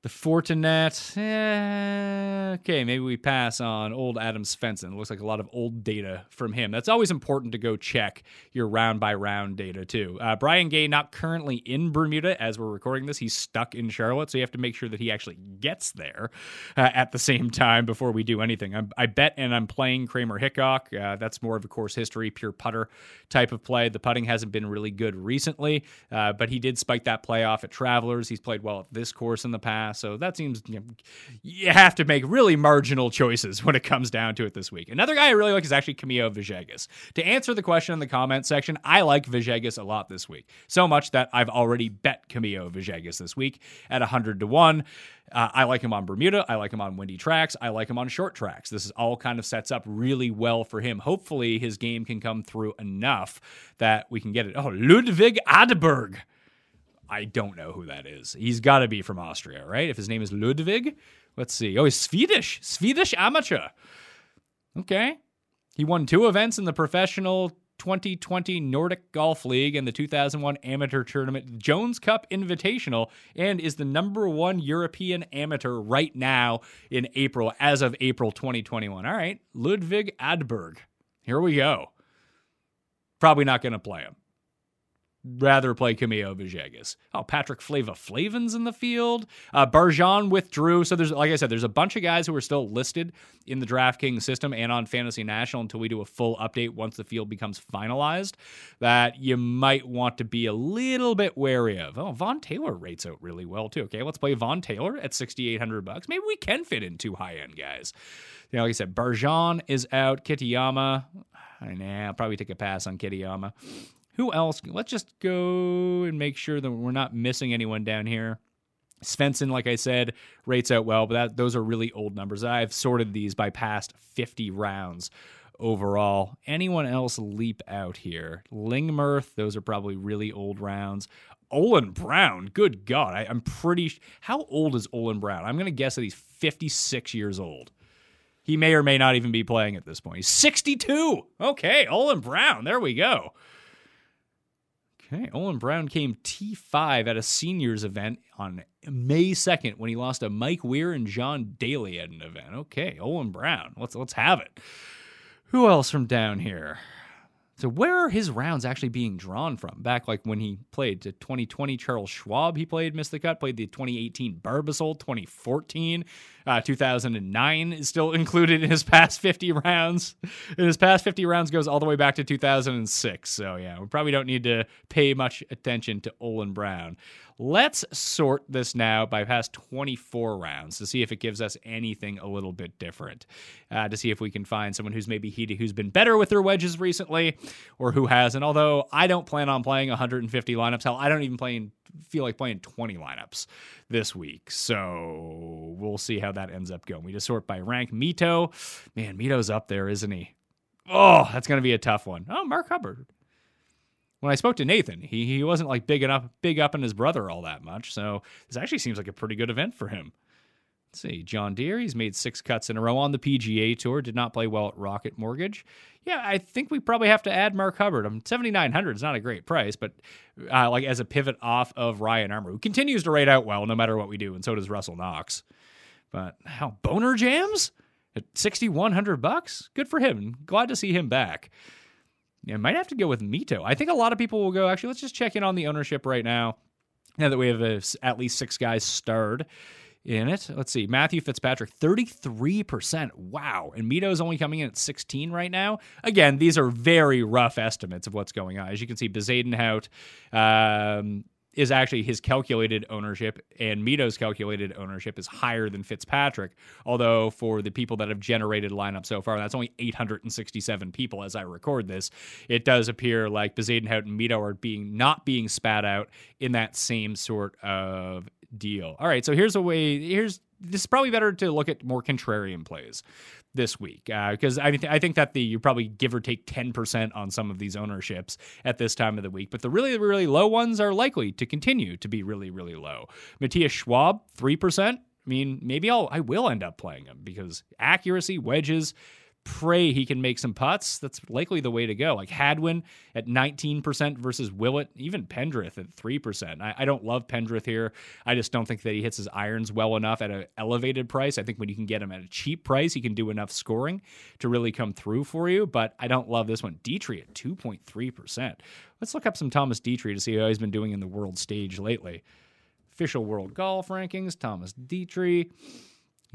The Fortinet, eh, okay, maybe we pass on old Adam Svensson. It looks like a lot of old data from him. That's always important to go check your round by round data, too. Uh, Brian Gay, not currently in Bermuda as we're recording this. He's stuck in Charlotte, so you have to make sure that he actually gets there uh, at the same time before we do anything. I'm, i bet, and I'm playing Kramer Hickok. Uh, that's more of a course history, pure putter type of play. The putting hasn't been really good recently, uh, but he did spike that playoff at Travelers. He's played well at this course in the past. So that seems you, know, you, have to make really marginal choices when it comes down to it this week. Another guy I really like is actually Camilo Villegas. To answer the question in the comment section, I like Villegas a lot this week. So much that I've already bet Camilo Villegas this week at 100 to 1. Uh, I like him on Bermuda. I like him on windy tracks. I like him on short tracks. This is all kind of sets up really well for him. Hopefully, his game can come through enough that we can get it. Oh, Ludwig Adeberg. I don't know who that is. He's got to be from Austria, right? If his name is Ludwig. Let's see. Oh, he's Swedish. Swedish amateur. Okay. He won two events in the professional 2020 Nordic Golf League and the 2001 Amateur Tournament Jones Cup Invitational and is the number one European amateur right now in April, as of April 2021. All right. Ludwig Adberg. Here we go. Probably not going to play him rather play Camilo Villegas. Oh, Patrick Flava Flavin's in the field. Uh, Barjon withdrew. So there's, like I said, there's a bunch of guys who are still listed in the DraftKings system and on Fantasy National until we do a full update once the field becomes finalized that you might want to be a little bit wary of. Oh, Vaughn Taylor rates out really well too. Okay, let's play Vaughn Taylor at 6,800 bucks. Maybe we can fit in two high end guys. You know, like I said, Barjon is out. Kitayama. Nah, I'll probably take a pass on Kitayama. Who else? Let's just go and make sure that we're not missing anyone down here. Svensson, like I said, rates out well, but that, those are really old numbers. I've sorted these by past 50 rounds overall. Anyone else leap out here? Lingmerth, those are probably really old rounds. Olin Brown, good God. I, am pretty. Sh- How old is Olin Brown? I'm going to guess that he's 56 years old. He may or may not even be playing at this point. He's 62. Okay, Olin Brown. There we go. Okay, Olin Brown came T5 at a seniors event on May 2nd when he lost to Mike Weir and John Daly at an event. Okay, Olin Brown. Let's let's have it. Who else from down here? So where are his rounds actually being drawn from? Back like when he played to 2020 Charles Schwab, he played missed the cut. Played the 2018 Barbasol, 2014, uh, 2009 is still included in his past 50 rounds. And his past 50 rounds goes all the way back to 2006. So yeah, we probably don't need to pay much attention to Olin Brown. Let's sort this now by past 24 rounds to see if it gives us anything a little bit different. Uh, to see if we can find someone who's maybe heated, who's been better with their wedges recently, or who hasn't. Although I don't plan on playing 150 lineups. Hell, I don't even play, feel like playing 20 lineups this week. So we'll see how that ends up going. We just sort by rank. Mito, man, Mito's up there, isn't he? Oh, that's going to be a tough one. Oh, Mark Hubbard when I spoke to Nathan, he he wasn't like big enough big up in his brother all that much. So this actually seems like a pretty good event for him. Let's see, John Deere, he's made six cuts in a row on the PGA tour, did not play well at Rocket Mortgage. Yeah, I think we probably have to add Mark Hubbard. I'm 7900 is not a great price, but uh, like as a pivot off of Ryan Armour, who continues to rate out well no matter what we do, and so does Russell Knox. But how boner jams at 6100 bucks? Good for him. Glad to see him back. Yeah, might have to go with Mito. I think a lot of people will go, actually, let's just check in on the ownership right now. Now that we have a, at least six guys starred in it. Let's see. Matthew Fitzpatrick, 33%. Wow. And Mito's only coming in at 16 right now. Again, these are very rough estimates of what's going on. As you can see, Bezuidenhout, um, is actually his calculated ownership, and Mito's calculated ownership is higher than Fitzpatrick. Although for the people that have generated lineup so far, that's only 867 people as I record this. It does appear like Bezuidenhout and Mito are being not being spat out in that same sort of deal. All right, so here's a way. Here's this is probably better to look at more contrarian plays this week because uh, I, th- I think that the you probably give or take 10% on some of these ownerships at this time of the week but the really really low ones are likely to continue to be really really low matthias schwab 3% i mean maybe i'll i will end up playing him because accuracy wedges pray he can make some putts, that's likely the way to go. Like Hadwin at 19% versus Willett, even Pendrith at 3%. I, I, don't love Pendrith here. I just don't think that he hits his irons well enough at an elevated price. I think when you can get him at a cheap price, he can do enough scoring to really come through for you. But I don't love this one. Detry at 2.3%. Let's look up some Thomas Detry to see how he's been doing in the world stage lately. Official world golf rankings, Thomas Detry.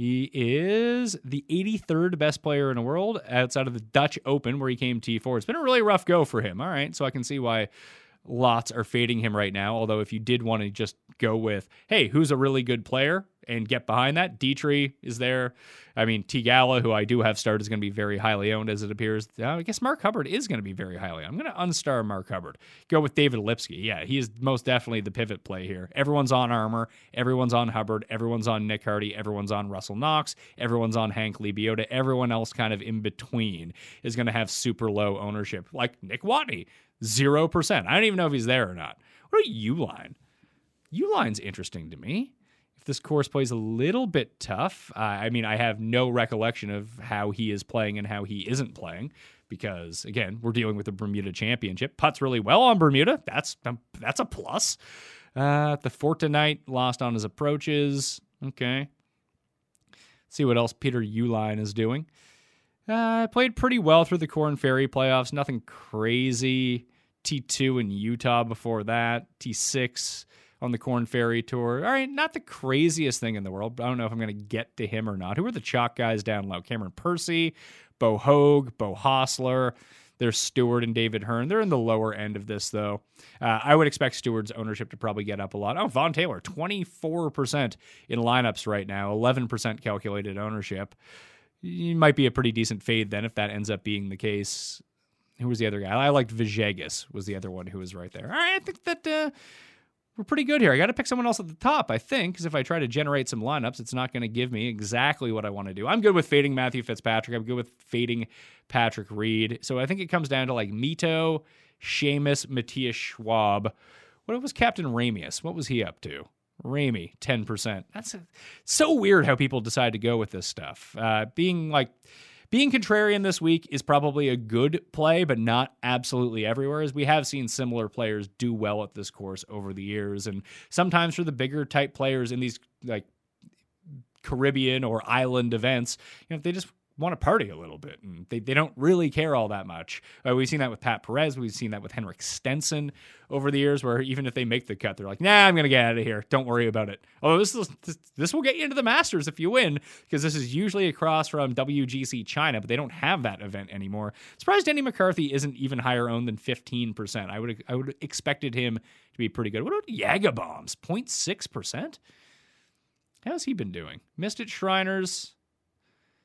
He is the 83rd best player in the world outside of the Dutch Open, where he came T4. It's been a really rough go for him. All right. So I can see why lots are fading him right now. Although, if you did want to just go with, hey, who's a really good player and get behind that, Detry is there. I mean, Theegala, who I do have started, is going to be very highly owned as it appears. I guess Mark Hubbard is going to be very highly. I'm going to unstar Mark Hubbard. Go with David Lipsky. Yeah, he is most definitely the pivot play here. Everyone's on Armour. Everyone's on Hubbard. Everyone's on Nick Hardy. Everyone's on Russell Knox. Everyone's on Hank Lebioda. Everyone else kind of in between is going to have super low ownership, like Nick Watney, 0%. I don't even know if he's there or not. What are Uihlein? Uihlein's interesting to me if this course plays a little bit tough, uh, I mean, I have no recollection of how he is playing and how he isn't playing because again, we're dealing with the Bermuda Championship. Putts really well on Bermuda. That's um, that's a plus. Uh, the Fortinet lost on his approaches. Okay. Let's see what else Peter Uihlein is doing. Uh, played pretty well through the Korn Ferry playoffs. Nothing crazy. T2 in Utah before that. T6 on the Korn Ferry Tour. All right, not the craziest thing in the world, but I don't know if I'm going to get to him or not. Who are the chalk guys down low? Cameron Percy, Bo Hoag, Beau Hossler. There's Stuard and David Hearn. They're in the lower end of this, though. Uh, I would expect Stuard's ownership to probably get up a lot. Oh, Vaughn Taylor, 24% in lineups right now, 11% calculated ownership. He might be a pretty decent fade then if that ends up being the case. Who was the other guy? I liked Villegas was the other one who was right there. All right, I think that uh, we're pretty good here. I got to pick someone else at the top, I think, because if I try to generate some lineups, it's not going to give me exactly what I want to do. I'm good with fading Matthew Fitzpatrick. I'm good with fading Patrick Reed. So I think it comes down to like Mito, Seamus, Matthias Schwab. What was Captain Ramius? What was he up to? Ramey, 10%. That's a, so weird how people decide to go with this stuff. Uh, being like being contrarian this week is probably a good play, but not absolutely everywhere, as we have seen similar players do well at this course over the years. And sometimes for the bigger type players in these like Caribbean or island events, you know, they just want to party a little bit and they, they don't really care all that much. Uh, we've seen that with Pat Perez. We've seen that with Henrik Stenson over the years where even if they make the cut, they're like, nah, I'm to get out of here. Don't worry about it. Oh, this, is, this, this will get you into the Masters if you win because this is usually across from WGC China, but they don't have that event anymore. Surprised Danny McCarthy isn't even higher owned than 15%. I would I would expected him to be pretty good. What about Jaga Bombs? 0.6%? How's he been doing? Missed it Shriners.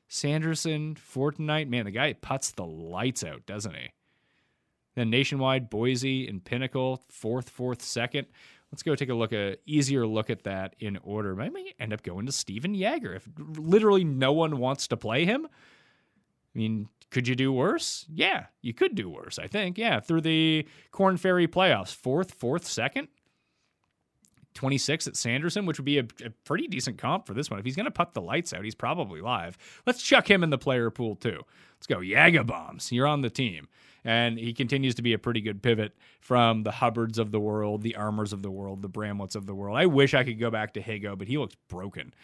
Sanderson, Fortinet, man, the guy puts the lights out, doesn't he? Then nationwide, Boise and Pinnacle, fourth, fourth, second. Let's go take a look a easier look at that in order. I may end up going to Stephan Jaeger if literally no one wants to play him. I mean, could you do worse? Yeah, you could do worse. I think. Yeah, through the Korn Ferry playoffs, fourth, fourth, second. 26 at Sanderson, which would be a, a pretty decent comp for this one. If he's going to put the lights out, he's probably live. Let's chuck him in the player pool too. Let's go. Yaga Bombs. You're on the team. And he continues to be a pretty good pivot from the Hubbards of the world, the Armours of the world, the Bramletts of the world. I wish I could go back to Higgo, but he looks broken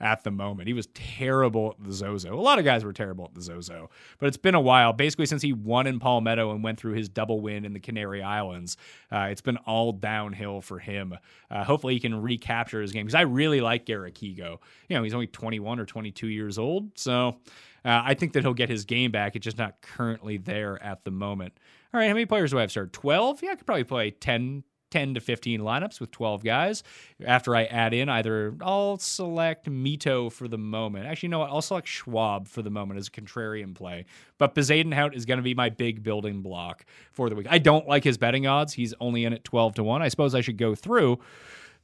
at the moment. He was terrible at the Zozo. A lot of guys were terrible at the Zozo, but it's been a while. Basically, since he won in Palmetto and went through his double win in the Canary Islands, uh, it's been all downhill for him. Uh, hopefully, he can recapture his game because I really like Garrick Higgo. You know, he's only 21 or 22 years old, so uh, I think that he'll get his game back. It's just not currently there at the moment. All right, how many players do I have started? 12? Yeah, I could probably play 10, 10 to 15 lineups with 12 guys. After I add in either, I'll select Mito for the moment. Actually, you know what? I'll select Schwab for the moment as a contrarian play. But Bezuidenhout is going to be my big building block for the week. I don't like his betting odds. He's only in at 12 to 1. I suppose I should go through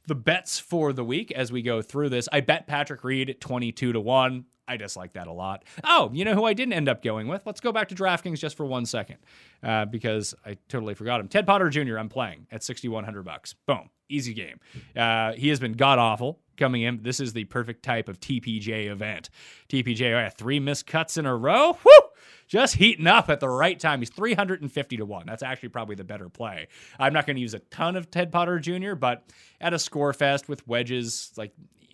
the bets for the week as we go through this. I bet Patrick Reed 22 to 1. I dislike that a lot. Oh, you know who I didn't end up going with? Let's go back to DraftKings just for one second uh, because I totally forgot him. Ted Potter Jr. I'm playing at 6,100 bucks. Boom, easy game. Uh, he has been god awful coming in. This is the perfect type of TPJ event. TPJ, oh yeah, three missed cuts in a row. Woo! Just heating up at the right time. He's 350 to 1. That's actually probably the better play. I'm not going to use a ton of Ted Potter Jr., but at a score fest with wedges, like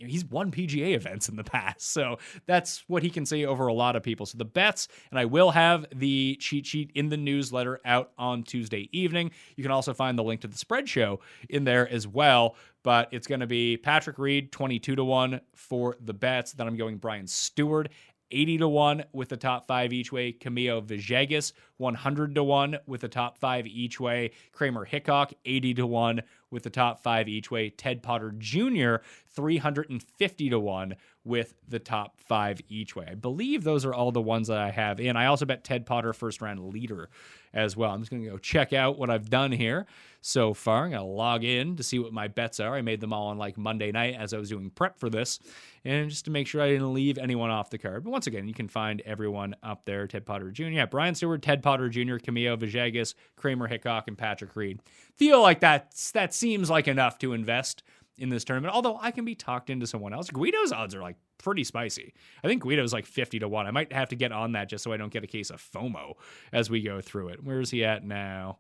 he's won PGA events in the past. So that's what he can say over a lot of people. So the bets, and I will have the cheat sheet in the newsletter out on Tuesday evening. You can also find the link to the spread show in there as well. But it's going to be Patrick Reed, 22 to 1 for the bets. Then I'm going Brian Stuard 80 to 1 with the top five each way. Camilo Villegas, 100 to 1 with the top five each way. Kramer Hickok, 80 to 1 with the top five each way. Ted Potter Jr., 350 to 1 with the top five each way. I believe those are all the ones that I have in. I also bet Ted Potter first round leader as well. I'm just going to go check out what I've done here so far. I'm going to log in to see what my bets are. I made them all on like Monday night as I was doing prep for this, and just to make sure I didn't leave anyone off the card. But once again, you can find everyone up there Ted Potter Jr., yeah, Brian Stuard, Ted Potter Jr., Camilo Villegas, Kramer Hickok, and Patrick Reed. Feel like that's, that seems like enough to invest in this tournament. Although I can be talked into someone else. Guido's odds are like pretty spicy. I think Guido's like 50 to 1. I might have to get on that just so I don't get a case of FOMO as we go through it. Where is he at now?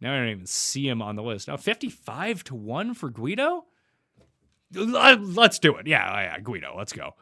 Now I don't even see him on the list. Now 55 to 1 for Guido? Let's do it. Yeah, yeah, Guido, let's go.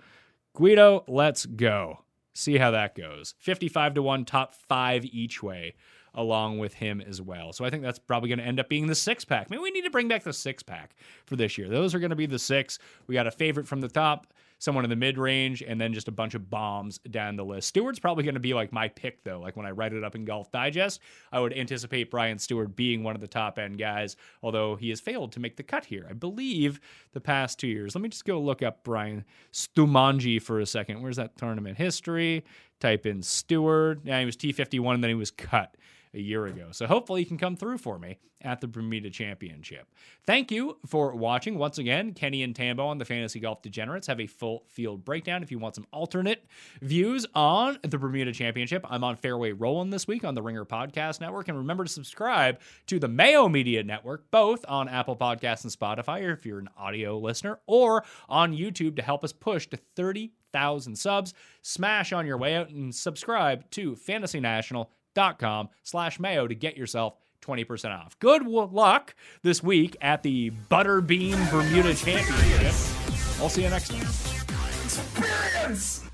Guido, let's go. See how that goes. 55 to 1, top five each way along with him as well. So I think that's probably going to end up being the six pack. Maybe we need to bring back the six pack for this year. Those are going to be the six. We got a favorite from the top, someone in the mid range, and then just a bunch of bombs down the list. Stuard's probably going to be like my pick, though. Like when I write it up in Golf Digest, I would anticipate Brian Stuard being one of the top end guys, although he has failed to make the cut here. I believe the past two years. Let me just go look up Brian Stumanji for a second. Where's that tournament history? Type in Stewart. Yeah, he was T51 and then he was cut a year ago. So hopefully he can come through for me at the Bermuda Championship. Thank you for watching. Once again, Kenny and Tambo on the Fantasy Golf Degenerates have a full field breakdown. If you want some alternate views on the Bermuda Championship, I'm on Fairway Rolling this week on the Ringer Podcast Network. And remember to subscribe to the Mayo Media Network, both on Apple Podcasts and Spotify, if you're an audio listener, or on YouTube to help us push to 30,000 subs. Smash on your way out and subscribe to Fantasy National com slash mayo to get yourself 20% off. Good luck this week at the Butterbean Bermuda Championship. I'll see you next time. Experience!